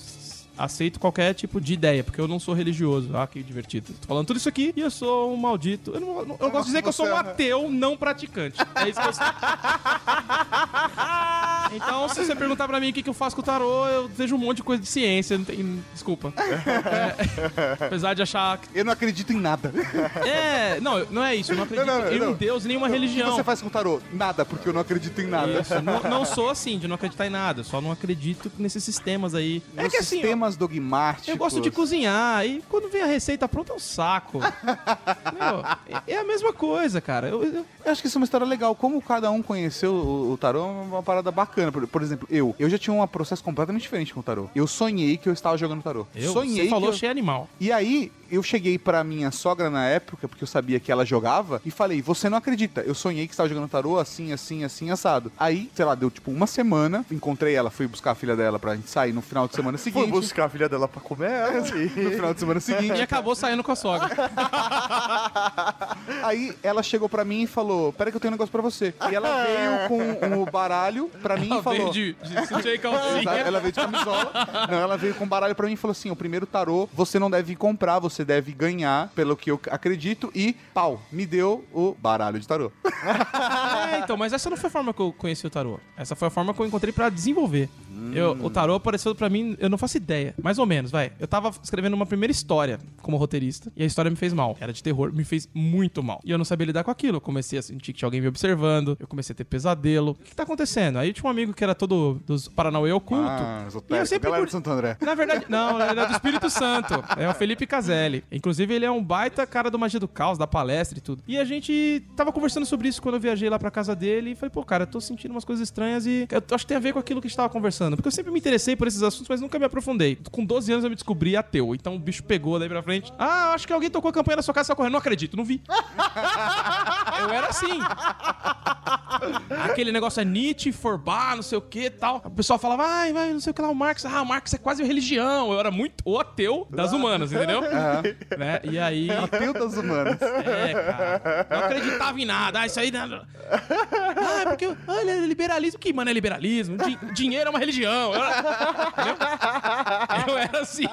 aceito qualquer tipo de ideia, porque eu não sou religioso. Ah, que divertido. Tô falando tudo isso aqui e eu sou um maldito. Eu, não, eu gosto de dizer que eu sou um é- ateu não praticante. É isso que eu sou. [LAUGHS] Então, se você perguntar pra mim o que, que eu faço com o tarô, eu vejo um monte de coisa de ciência. Não tem, desculpa. É, apesar de achar que Eu não acredito em nada. é, não, não é isso. Eu não acredito Não, não, em um. Deus, nenhuma O que religião. você faz com o tarô? Nada, porque eu não acredito em nada. Não, não sou assim, de não acreditar em nada. Só não acredito nesses sistemas aí. É que assim, sistemas dogmáticos. eu gosto de cozinhar e quando vem a receita pronta é um saco. [LAUGHS] Meu, é- a mesma coisa, cara. Eu, eu- Eu acho que isso é uma história legal. Como cada um conheceu o, o tarô é uma parada bacana. Por, por exemplo, eu. Eu já tinha um processo completamente diferente com o tarô. Eu sonhei que eu estava jogando tarô. eu sonhei você falou que eu... cheio animal. E aí, eu cheguei pra minha sogra na época, porque eu sabia que ela jogava, e falei: Você não acredita, eu sonhei que estava jogando tarô assim, assim, assim, assado. Aí, sei lá, deu tipo uma semana, encontrei ela, fui buscar a filha dela pra gente sair no final de semana Foi seguinte. buscar a filha dela pra comer ela No e... final de semana [LAUGHS] E seguinte. acabou saindo com a sogra. [LAUGHS] Aí ela chegou pra mim e falou: Pera que eu tenho um negócio pra você. E ela veio com o baralho pra mim Ela e falou. veio de, de sutiã e Exato, calcinha. Ela veio de camisola. Não, ela veio com baralho pra mim e falou assim: o primeiro tarô você não deve comprar, você deve ganhar, pelo que eu acredito. E pau, me deu o baralho de tarô. [LAUGHS] É, então, mas essa não foi a forma que eu conheci o tarô. Essa foi a forma que eu encontrei pra desenvolver. Eu, o tarô apareceu pra mim, eu não faço ideia. Mais ou menos, vai. Eu tava escrevendo uma primeira história como roteirista e a história me fez mal. Era de terror, me fez muito mal. E eu não sabia lidar com aquilo. Eu comecei a sentir que tinha alguém me observando, eu comecei a ter pesadelo. O que, tá acontecendo? Aí tinha um amigo que era todo dos Paranauê oculto. Ah, e eu esotérico. sempre Galera de Santo André. na verdade, não, ele é do Espírito Santo. É o Felipe Caselli. Inclusive, ele é um baita cara do Magia do Caos, da palestra e tudo. E a gente tava conversando sobre isso quando eu viajei lá pra casa dele e falei, pô, cara, eu tô sentindo umas coisas estranhas e eu acho que tem a ver com aquilo que a gente tava conversando. Porque eu sempre me interessei por esses assuntos, mas nunca me aprofundei. Com 12 anos eu me descobri ateu. Então o bicho pegou daí pra frente. Ah, acho que alguém tocou a campanha na sua casa e correndo. Não acredito, não vi. [LAUGHS] eu era assim. Aquele negócio é Nietzsche, Forbach, não sei o que tal. O pessoal falava, ai, vai, não sei o que lá, o Marx. Ah, o Marx é quase religião. Eu era muito o ateu das humanas, entendeu? Né? E aí. Ateu das humanas. É, cara. Não acreditava em nada. Ah, isso aí. Não... Ah, é porque. Olha, é liberalismo. Que, mano, é liberalismo? Di- dinheiro é uma religião. Eu era? Eu era assim.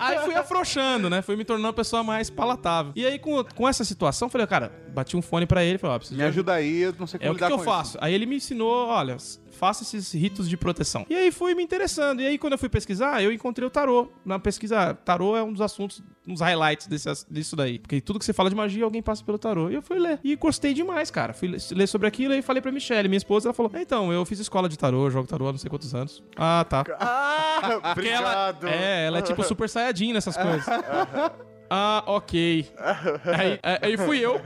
aí fui afrouxando, né? Fui me tornando uma pessoa mais palatável. E aí, com, com essa situação, falei, cara, bati um fone pra ele. Falei, ó, preciso Me ajuda aí, eu não sei como é o que, lidar que eu com faço? Aí ele me ensinou, olha, faça esses ritos de proteção. E aí fui me interessando. E aí quando eu fui pesquisar, eu encontrei o tarô. Na pesquisa, tarô é um dos assuntos uns highlights desse, disso daí. Porque tudo que você fala de magia, alguém passa pelo tarô. E eu fui ler. E gostei demais, cara. Fui ler sobre aquilo e falei pra Michelle, minha esposa, ela falou: Então, eu fiz escola de tarô, jogo tarô há não sei quantos anos. Ah, tá. [LAUGHS] Ah, Porque ela, [LAUGHS] obrigado. é, ela é tipo super saiyajin nessas coisas. [LAUGHS] Ah, ok. [LAUGHS] Aí, aí fui eu,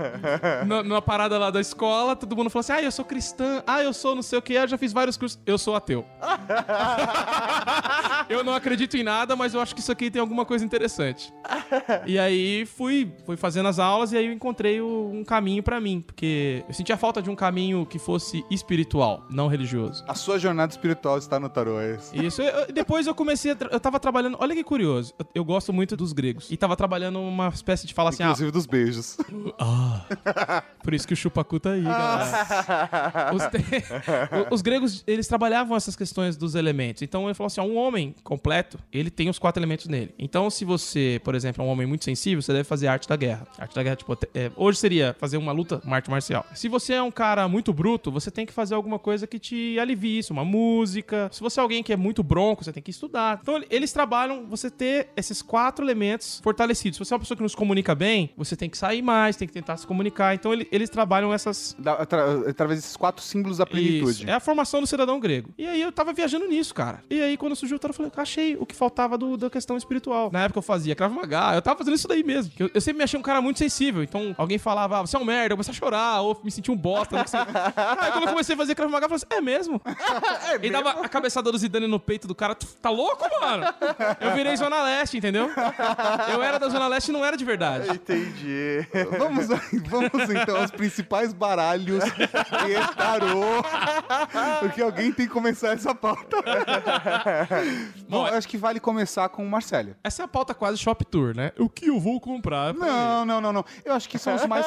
na, numa parada lá da escola, todo mundo falou assim: ah, eu sou cristã, ah, eu sou não sei o que, eu já fiz vários cursos. Eu sou ateu. [LAUGHS] eu não acredito em nada, mas eu acho que isso aqui tem alguma coisa interessante. [LAUGHS] E aí fui, fui fazendo as aulas e aí eu encontrei o- um caminho pra mim, porque eu sentia falta de um caminho que fosse espiritual, não religioso. A sua jornada espiritual está no tarô, é isso. Isso. Eu- depois eu comecei Eu tava trabalhando. Olha que curioso. Eu, eu gosto muito dos gregos. E tava trabalhando uma espécie de fala assim. Inclusive dos beijos. Ah, por isso que o chupacu tá aí, galera. Os, te- [LAUGHS] os gregos, eles trabalhavam essas questões dos elementos. Então ele falou assim: ó, um homem completo, ele tem os quatro elementos nele. Então, se você, por exemplo, é um homem muito sensível, você deve fazer arte da guerra. Arte da guerra, tipo, é, hoje seria fazer uma luta, uma arte marcial. Se você é um cara muito bruto, você tem que fazer alguma coisa que te alivie isso, uma música. Se você é alguém que é muito bronco, você tem que estudar. Então, eles trabalham você ter esses quatro elementos fortalecidos. Você é uma pessoa que não se comunica bem, você tem que sair mais, tem que tentar se comunicar. Então, ele- eles trabalham essas Da- atra- através desses quatro símbolos da plenitude. isso. É a formação do cidadão grego. E aí eu tava viajando nisso, cara. E aí quando surgiu o tarot, eu falei, achei o que faltava do- da questão espiritual. Na época eu fazia Krav Maga, eu tava fazendo isso daí mesmo. Eu, eu sempre me achei um cara muito sensível. Então alguém falava, ah, você é um merda, eu comecei a chorar, ou me senti um bosta. Não sei. [LAUGHS] aí quando eu comecei a fazer Krav Maga, eu falei assim, é mesmo? [LAUGHS] e dava a cabeçada do Zidane no peito do cara, "Tu tá louco, mano? Eu virei Zona Leste, entendeu? Eu era da Zona Leste e não era de verdade. Entendi. [LAUGHS] Vamos, vamos então aos principais baralhos de tarô. Porque alguém tem que começar essa pauta. [LAUGHS] Bom, Bom, eu acho que vale começar com o Marcelo. Essa é a pauta quase shop tour, né? O que eu vou comprar? Não, não, não, não. Eu acho que são os mais,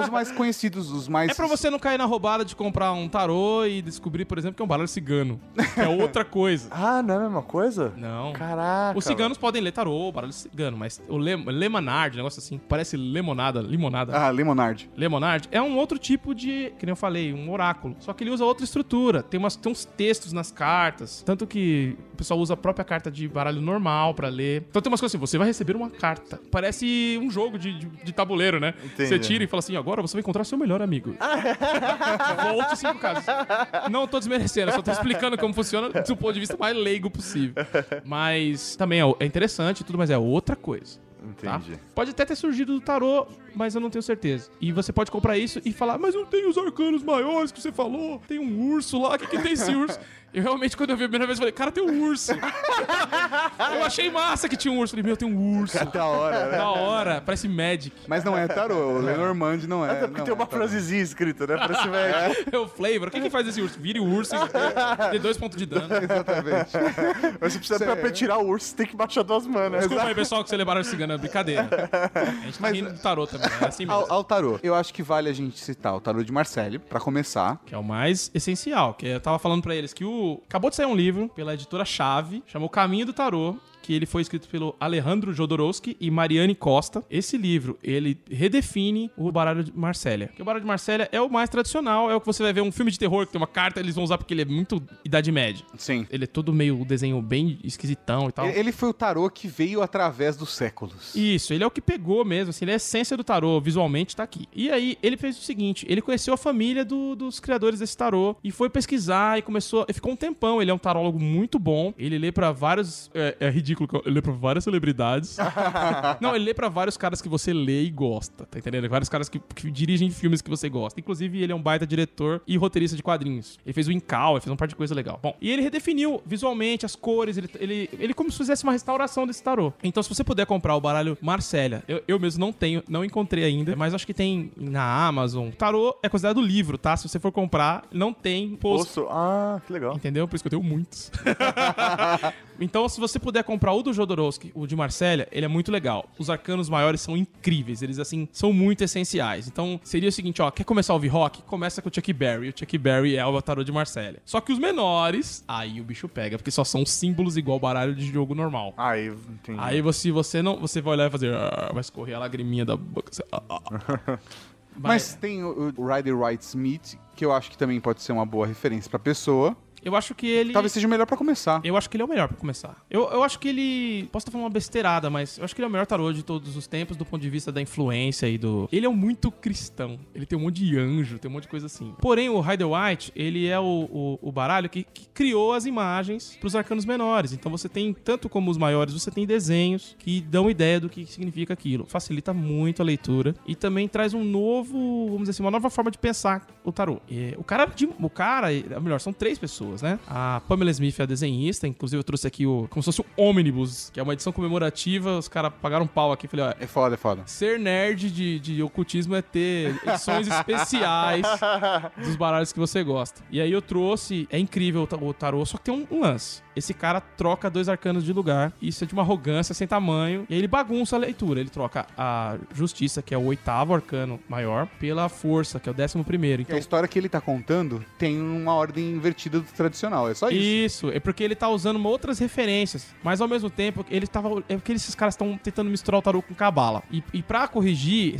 os mais conhecidos, os mais. É pra você não cair na roubada de comprar um tarô e descobrir, por exemplo, que é um baralho cigano. Que é outra coisa. [LAUGHS] Ah, não é a mesma coisa? Não. Caraca. Os ciganos podem ler tarô, baralho cigano, mas o le Lemonade, negócio assim, parece limonada, limonada. Ah, Lemonard. Lemonade é um outro tipo de, que nem eu falei, um oráculo. Só que ele usa outra estrutura. Tem, umas, tem uns textos nas cartas. Tanto que o pessoal usa a própria carta de baralho normal pra ler. Então tem umas coisas assim, você vai receber uma carta. Parece um jogo de, de, de tabuleiro, né? Entendi. Você tira e fala assim, agora você vai encontrar seu melhor amigo. [LAUGHS] Volte cinco casas. Não tô desmerecendo, só tô explicando como funciona do ponto de vista mais leigo possível. Mas também é, é interessante e tudo, mas é outra coisa. Tá? Entendi. Pode até ter surgido do tarô, mas eu não tenho certeza. E você pode comprar isso e falar, mas não tem os arcanos maiores que você falou. Tem um urso lá, o que, que tem esse urso? Eu realmente, quando eu vi a primeira vez, eu falei, cara, tem um urso. [LAUGHS] eu achei massa que tinha um urso. Falei, meu, tem um urso. Da hora, né? Da hora, parece Magic. Mas não é tarô. O Lenormand não é. Até porque não tem uma é tarô. frasezinha escrita, né? Parece velho. É o flavor. O que, que faz esse urso? Vire o urso e dê dois pontos de dano. Exatamente. Mas você precisa, Cê- pra, pra tirar o urso, você tem que baixar duas manas. Desculpa aí, pessoal, que você levaram cigana. Brincadeira. A gente tá rindo do tarô também. É assim mesmo. Ao, ao tarô. Eu acho que vale a gente citar o tarô de Marseille, pra começar. Que é o mais essencial. Que eu tava falando pra eles que o. Acabou de sair um livro pela editora Chave, chamou Caminho do Tarô. Que ele foi escrito pelo Alejandro Jodorowsky e Mariane Costa. Esse livro, ele redefine o baralho de Marsella. Porque o baralho de Marsella é o mais tradicional, é o que você vai ver um filme de terror que tem uma carta, eles vão usar porque ele é muito Idade Média. Sim. Ele é todo meio o desenho bem esquisitão e tal. Ele foi o tarô que veio através dos séculos. Isso, ele é o que pegou mesmo, assim, ele é a essência do tarô, visualmente tá aqui. E aí, ele fez o seguinte, ele conheceu a família do- dos criadores desse tarô e foi pesquisar e começou, ficou um tempão, ele é um tarólogo muito bom, ele lê pra vários, é, é ridículo, ele lê pra várias celebridades. [LAUGHS] Não, ele lê pra vários caras que você lê e gosta, tá entendendo? Vários caras que, que dirigem filmes que você gosta. Inclusive, ele é um baita diretor e roteirista de quadrinhos. Ele fez o Incal, ele fez um par de coisa legal. Bom, e ele redefiniu visualmente as cores, ele, ele, ele como se fizesse uma restauração desse tarô. Então, se você puder comprar o baralho Marcélia, eu, eu mesmo não tenho, não encontrei ainda, mas acho que tem na Amazon. Tarô é considerado livro, tá? Se você for comprar, não tem post. Poço. Ah, que legal. Entendeu? Por isso que eu tenho muitos. [LAUGHS] então, se você puder comprar o do Jodorowsky, o de Marcélia, ele é muito legal. Os arcanos maiores são incríveis, eles, assim, são muito essenciais. Então, seria o seguinte, ó, quer começar a ouvir rock? Começa com o Chuck Berry. O Chuck Berry é o tarô de Marcélia. Só que os menores, aí o bicho pega, porque só são símbolos igual baralho de jogo normal. Aí, entendi. Aí você, você não, você vai olhar e fazer, "Ah", vai escorrer a lagriminha da boca. você- "Ah, ah, ah". [LAUGHS] Mas tem o, o Rider Wright Smith, que eu acho que também pode ser uma boa referência pra pessoa. Eu acho que ele. Talvez seja melhor pra começar. Eu acho que ele é o melhor pra começar. Eu, eu acho que ele. Posso estar falando uma besteirada, mas eu acho que ele é o melhor tarô de todos os tempos do ponto de vista da influência e do. Ele é um muito cristão. Ele tem um monte de anjo, tem um monte de coisa assim. Porém, o Rider White, ele é o, o, o baralho que, que criou as imagens pros arcanos menores. Então você tem, tanto como os maiores, você tem desenhos que dão ideia do que significa aquilo. Facilita muito a leitura e também traz um novo, vamos dizer assim, uma nova forma de pensar o tarô. E o cara, o cara, melhor, são três pessoas, né? A Pamela Smith é a desenhista, inclusive eu trouxe aqui o, como se fosse o Omnibus, que é uma edição comemorativa, os caras pagaram um pau aqui, falei, ó, É foda, é foda. Ser nerd de, de ocultismo é ter edições especiais [LAUGHS] dos baralhos que você gosta. E aí eu trouxe, é incrível o ta- o tarô, só que tem um lance. Esse cara troca dois arcanos de lugar, isso é de uma arrogância sem tamanho, e aí ele bagunça a leitura. Ele troca a justiça, que é o oitavo arcano maior, pela força, que é o décimo primeiro. Então, a história que ele tá contando tem uma ordem invertida do tradicional, é só isso. Isso, é porque ele tá usando outras referências, mas ao mesmo tempo ele tava. É porque esses caras estão tentando misturar o tarô com cabala. E, e pra corrigir,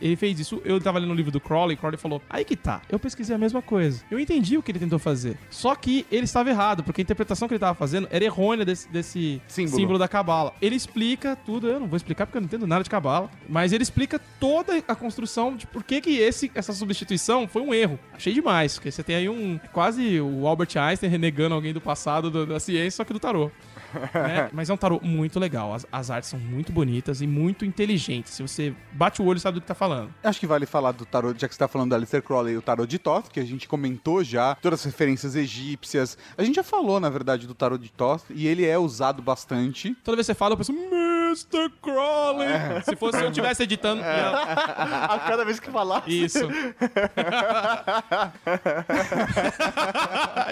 ele fez isso. Eu tava lendo o livro do Crowley, Crowley falou: aí que tá. Eu pesquisei a mesma coisa. Eu entendi o que ele tentou fazer. Só que ele estava errado, porque a interpretação que ele tava fazendo era errônea desse, desse Símbolo. símbolo. da cabala. Ele explica tudo, eu não vou explicar porque eu não entendo nada de cabala, mas ele explica toda a construção de por que, que esse, essa substituição foi um erro. Achei demais, porque você tem aí um quase o Albert Einstein renegando alguém do passado do- da ciência, só que do tarô. Né? [LAUGHS] Mas é um tarô muito legal. As, as artes são muito bonitas e muito inteligentes. Se você bate o olho, sabe do que tá falando. Acho que vale falar do tarô, já que você tá falando da Aleister Crowley, o tarô de Thoth, que a gente comentou já, todas as referências egípcias. A gente já falou, na verdade, do tarô de Thoth, e ele é usado bastante. Toda vez que você fala, eu penso, Mr. Crowley. Se fosse eu estivesse editando, ia- A cada vez que falar. Isso. [LAUGHS]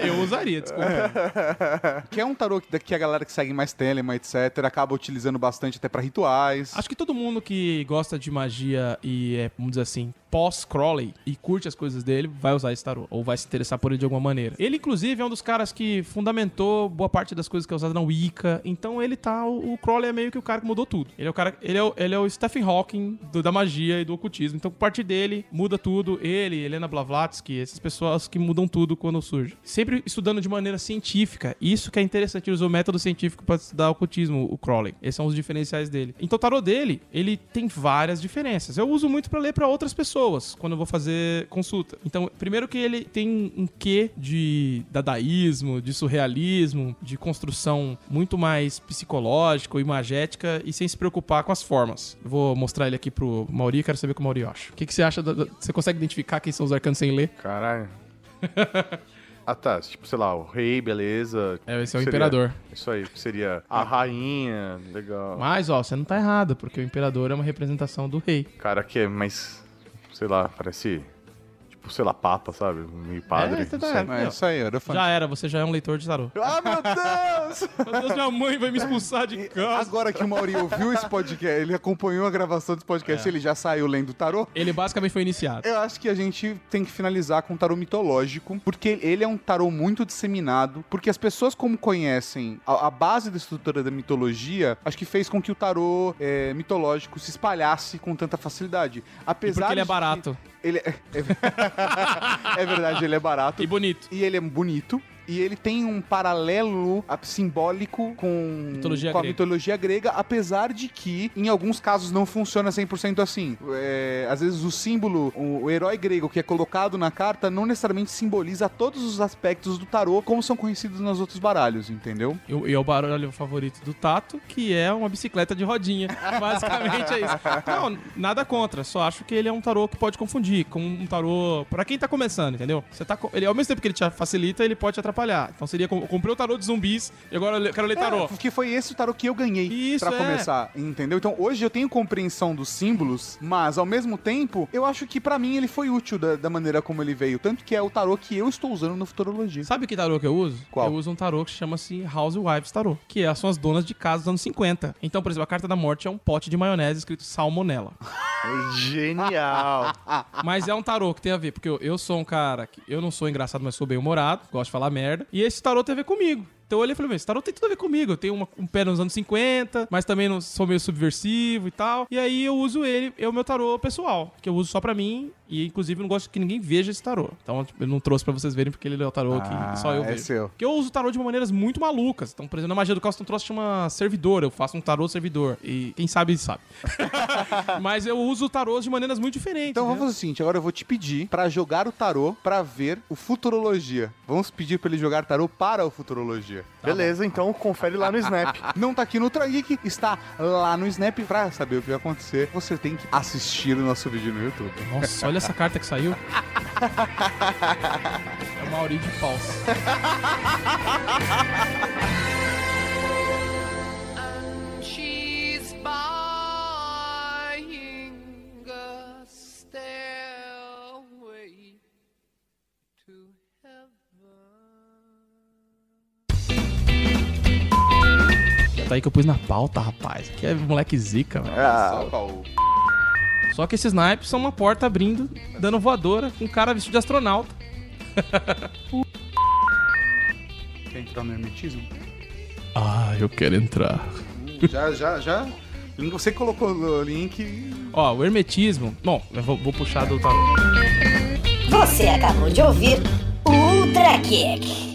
eu usaria, desculpa. Que é um tarô que a galera que segue mais Telema, etc., acaba utilizando bastante até pra rituais. Acho que todo mundo que gosta de magia e é, vamos dizer assim, pós-Crowley e curte as coisas dele, vai usar esse tarô. Ou vai se interessar por ele de alguma maneira. Ele, inclusive, é um dos caras que fundamentou boa parte das coisas que é usada na Wicca. Então ele tá. O, o Crowley é meio que o cara que mudou tudo. Ele é o cara. Ele é o, ele é o Stephen Hawking do- da magia e do ocultismo. Então, parte dele, muda tudo. Ele, Helena Blavatsky, essas pessoas que mudam tudo quando surge. Sempre estudando de maneira científica. Isso que é interessante. Ele usou o método científico pra estudar ocultismo, o Crowley. Esses são os diferenciais dele. Então, o tarô dele, ele tem várias diferenças. Eu uso muito pra ler pra outras pessoas quando eu vou fazer consulta. Então, primeiro que ele tem um quê de dadaísmo, de surrealismo, de construção muito mais psicológica ou imagética e sem se preocupar com as formas. Eu vou mostrar ele aqui pro Mauri e quero saber o que o Mauri acha. O que, que você acha? da- da- você consegue identificar quem são os arcanos sem ler? Caralho. [LAUGHS] ah, tá. Tipo, sei lá, o rei, beleza. É, esse é o Seria- imperador. Isso aí. Seria a rainha. Legal. Mas, ó, você não tá errado, porque o imperador é uma representação do rei. Cara que é mais. Sei lá, parece. Tipo, sei lá, papa, sabe? Meio padre. É, tá- não sei. tá- Mas é isso aí, era fã. Já era, você já é um leitor de tarô. Ah, meu [LAUGHS] Deus! Meu Deus, minha mãe vai me expulsar de casa. Agora que o Mauri ouviu esse podcast, ele acompanhou a gravação desse podcast, ele já saiu lendo tarô. Ele basicamente foi iniciado. Eu acho que a gente tem que finalizar com o tarô mitológico, porque ele é um tarô muito disseminado, porque as pessoas como conhecem a, a base da estrutura da mitologia, acho que fez com que o tarô é, mitológico se espalhasse com tanta facilidade. E Apesar porque ele é barato Ele é, [LAUGHS] é verdade, ele é barato. e bonito. E ele é bonito. E ele tem um paralelo simbólico com, Mitologia com a mitologia grega, apesar de que em alguns casos não funciona 100% assim. É, às vezes o símbolo, o, o herói grego que é colocado na carta, não necessariamente simboliza todos os aspectos do tarô como são conhecidos nos outros baralhos, entendeu? E e é o baralho favorito do Tato, que é uma bicicleta de rodinha. [LAUGHS] Basicamente é isso. Não, nada contra. Só acho que ele é um tarô que pode confundir com um tarô pra quem tá começando, entendeu? Você tá ele ao mesmo tempo que ele te facilita, ele pode te atrapalhar. Então seria comprei o tarô de zumbis e agora eu quero ler tarô. É, porque foi esse o tarô que eu ganhei Isso, pra é. começar, entendeu? Então hoje eu tenho compreensão dos símbolos, mas ao mesmo tempo eu acho que pra mim ele foi útil da, da maneira como ele veio, tanto que é o tarô que eu estou usando no Futurologia. Sabe que tarô que eu uso? Qual? Eu uso um tarô que chama-se Housewives Tarô, que é, são as donas de casa dos anos 50. Então, por exemplo, a carta da morte é um pote de maionese escrito salmonella. [LAUGHS] Genial. [LAUGHS] Mas é um tarô que tem a ver, porque eu, eu sou um cara que eu não sou engraçado, mas sou bem humorado, gosto de falar merda. E esse tarô tem a ver comigo. Então eu olhei e falei, esse tarô tem tudo a ver comigo. Eu tenho uma- um pé nos anos 50, mas também não sou meio subversivo e tal. E aí eu uso ele, é o meu tarô pessoal, que eu uso só pra mim. E inclusive eu não gosto que ninguém veja esse tarô. Então tipo, eu não trouxe pra vocês verem porque ele é o tarô Ah, que só eu é vejo. seu. Porque eu uso o tarô de maneiras muito malucas. Então, por exemplo, na magia do caos tem um troço que chama servidor. Eu faço um tarô servidor. E quem sabe, sabe. [LAUGHS] Mas eu uso o tarô de maneiras muito diferentes. Então vamos né? fazer o seguinte, agora eu vou te pedir pra jogar o tarô pra ver o Futurologia. Vamos pedir pra ele jogar tarô para o Futurologia. Beleza, então confere lá no Snap. [LAUGHS] Não tá aqui no Ultra Geek, está lá no Snap. Pra saber o que vai acontecer, você tem que assistir o nosso vídeo no YouTube. Nossa, olha essa carta que saiu. [LAUGHS] É o Mauri de aí que eu pus na pauta, rapaz. Que é moleque zica, velho. Só qual- Só que esses naipes são uma porta abrindo, dando voadora, com um cara vestido de astronauta. Quer entrar no hermetismo? Ah, eu quero entrar. já, já, já. Você colocou o link. Ó, o hermetismo. Bom, eu vou, vou puxar do tarô. Você acabou de ouvir o Ultra Kick.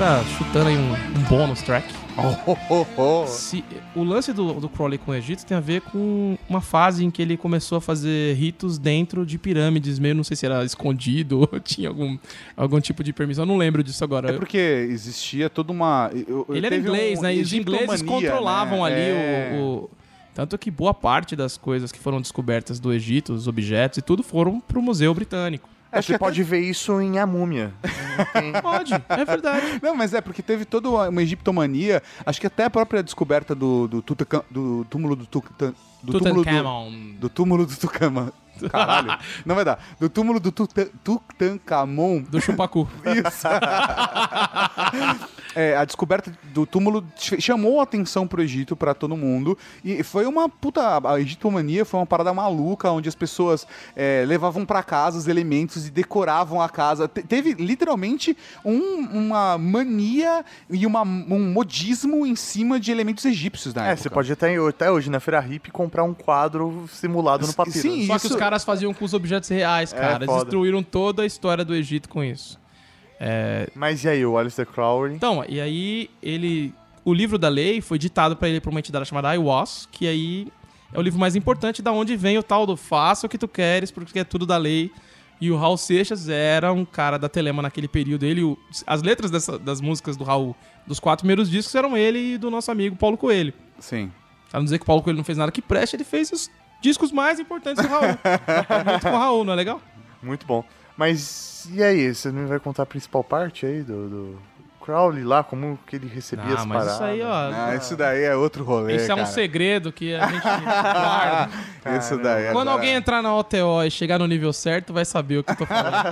Agora, chutando aí um, um bônus track. Oh, oh, oh. Se, o lance do, do Crowley com o Egito tem a ver com uma fase em que ele começou a fazer ritos dentro de pirâmides, meio não sei se era escondido [LAUGHS] ou tinha algum, algum tipo de permissão. Eu não lembro disso agora. É porque existia toda uma. eu- Ele era inglês, um né? E os ingleses egiptomania, controlavam né? ali É. o, o- Tanto que boa parte das coisas que foram descobertas do Egito, os objetos e tudo, foram pro Museu Britânico. É, você pode ver isso em A Múmia. [LAUGHS] Pode, é verdade. Não, mas é porque teve toda uma, egiptomania. Acho que até a própria descoberta do, do, do túmulo do, Tutan- do túmulo do, túmulo do Tucama. [LAUGHS] Caralho, não vai dar. Do túmulo do Tutan- Tutankhamon. Do Chupacu. [LAUGHS] Isso. É, a descoberta do túmulo ch- chamou a atenção pro Egito, pra todo mundo. E foi uma puta. A egiptomania foi uma parada maluca, onde as pessoas é, levavam pra casa os elementos e decoravam a casa. Te- teve literalmente um- uma mania e uma- um modismo em cima de elementos egípcios na É, época. você pode até, até hoje na Feira Hip comprar um quadro simulado no papiro. Sim, Só isso- que os caras faziam com os objetos reais, cara. Eles foda. destruíram toda a história do Egito com isso. Mas e aí, o Alistair Crowley? Então, e aí ele. O livro da lei foi ditado pra ele por uma entidade chamada IWAS, que aí é o livro mais importante da onde vem o tal do faça o que tu queres, porque é tudo da lei. E o Raul Seixas era um cara da Telema naquele período. Ele, o- as letras dessa- das músicas do Raul, dos quatro primeiros discos, eram ele e do nosso amigo Paulo Coelho. Sim. Pra não dizer que o Paulo Coelho não fez nada que preste, ele fez os discos mais importantes do Raul. [LAUGHS] Muito com o Raul, não é legal? Muito bom. Mas e aí, você não vai contar a principal parte aí do, do Crowley lá, como que ele recebia Ah, as mas paradas. isso aí, ó. Ah, isso daí é outro rolê, Isso é um segredo que a gente [LAUGHS] guarda. Isso daí. Quando agora- alguém entrar na OTO e chegar no nível certo, vai saber o que eu tô falando. [LAUGHS]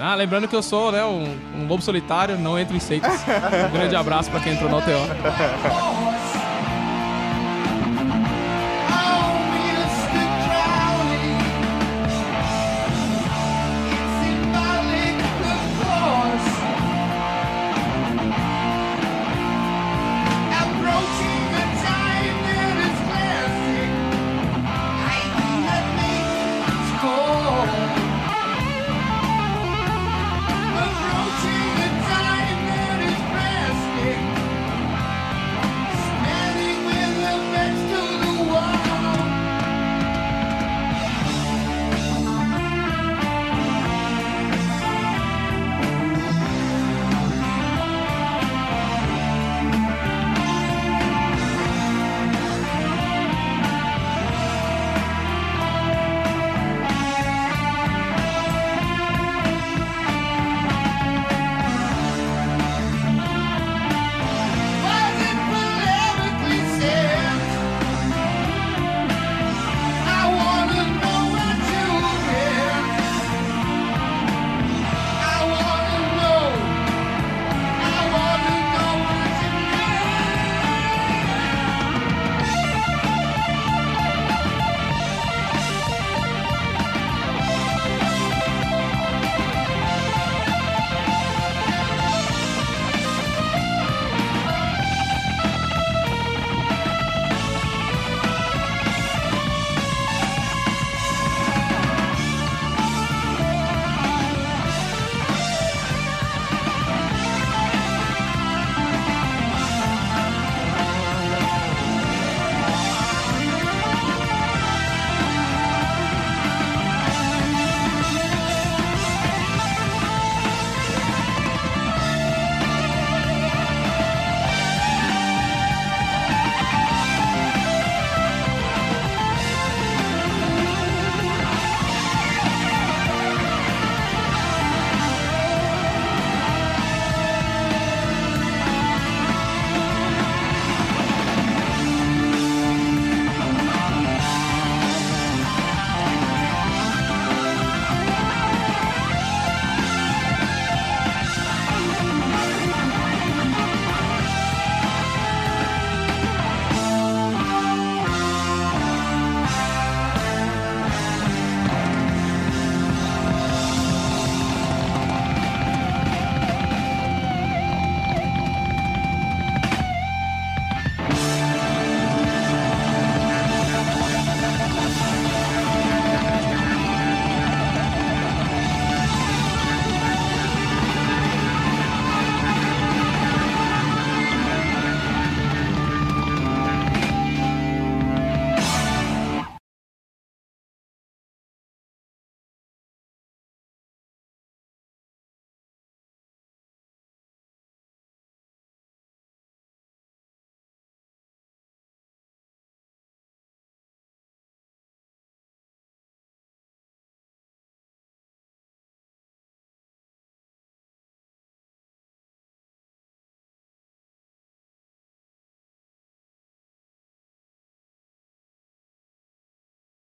ah, lembrando que eu sou né, um, um lobo solitário, não entro em seitas. Um grande abraço pra quem entrou na OTO.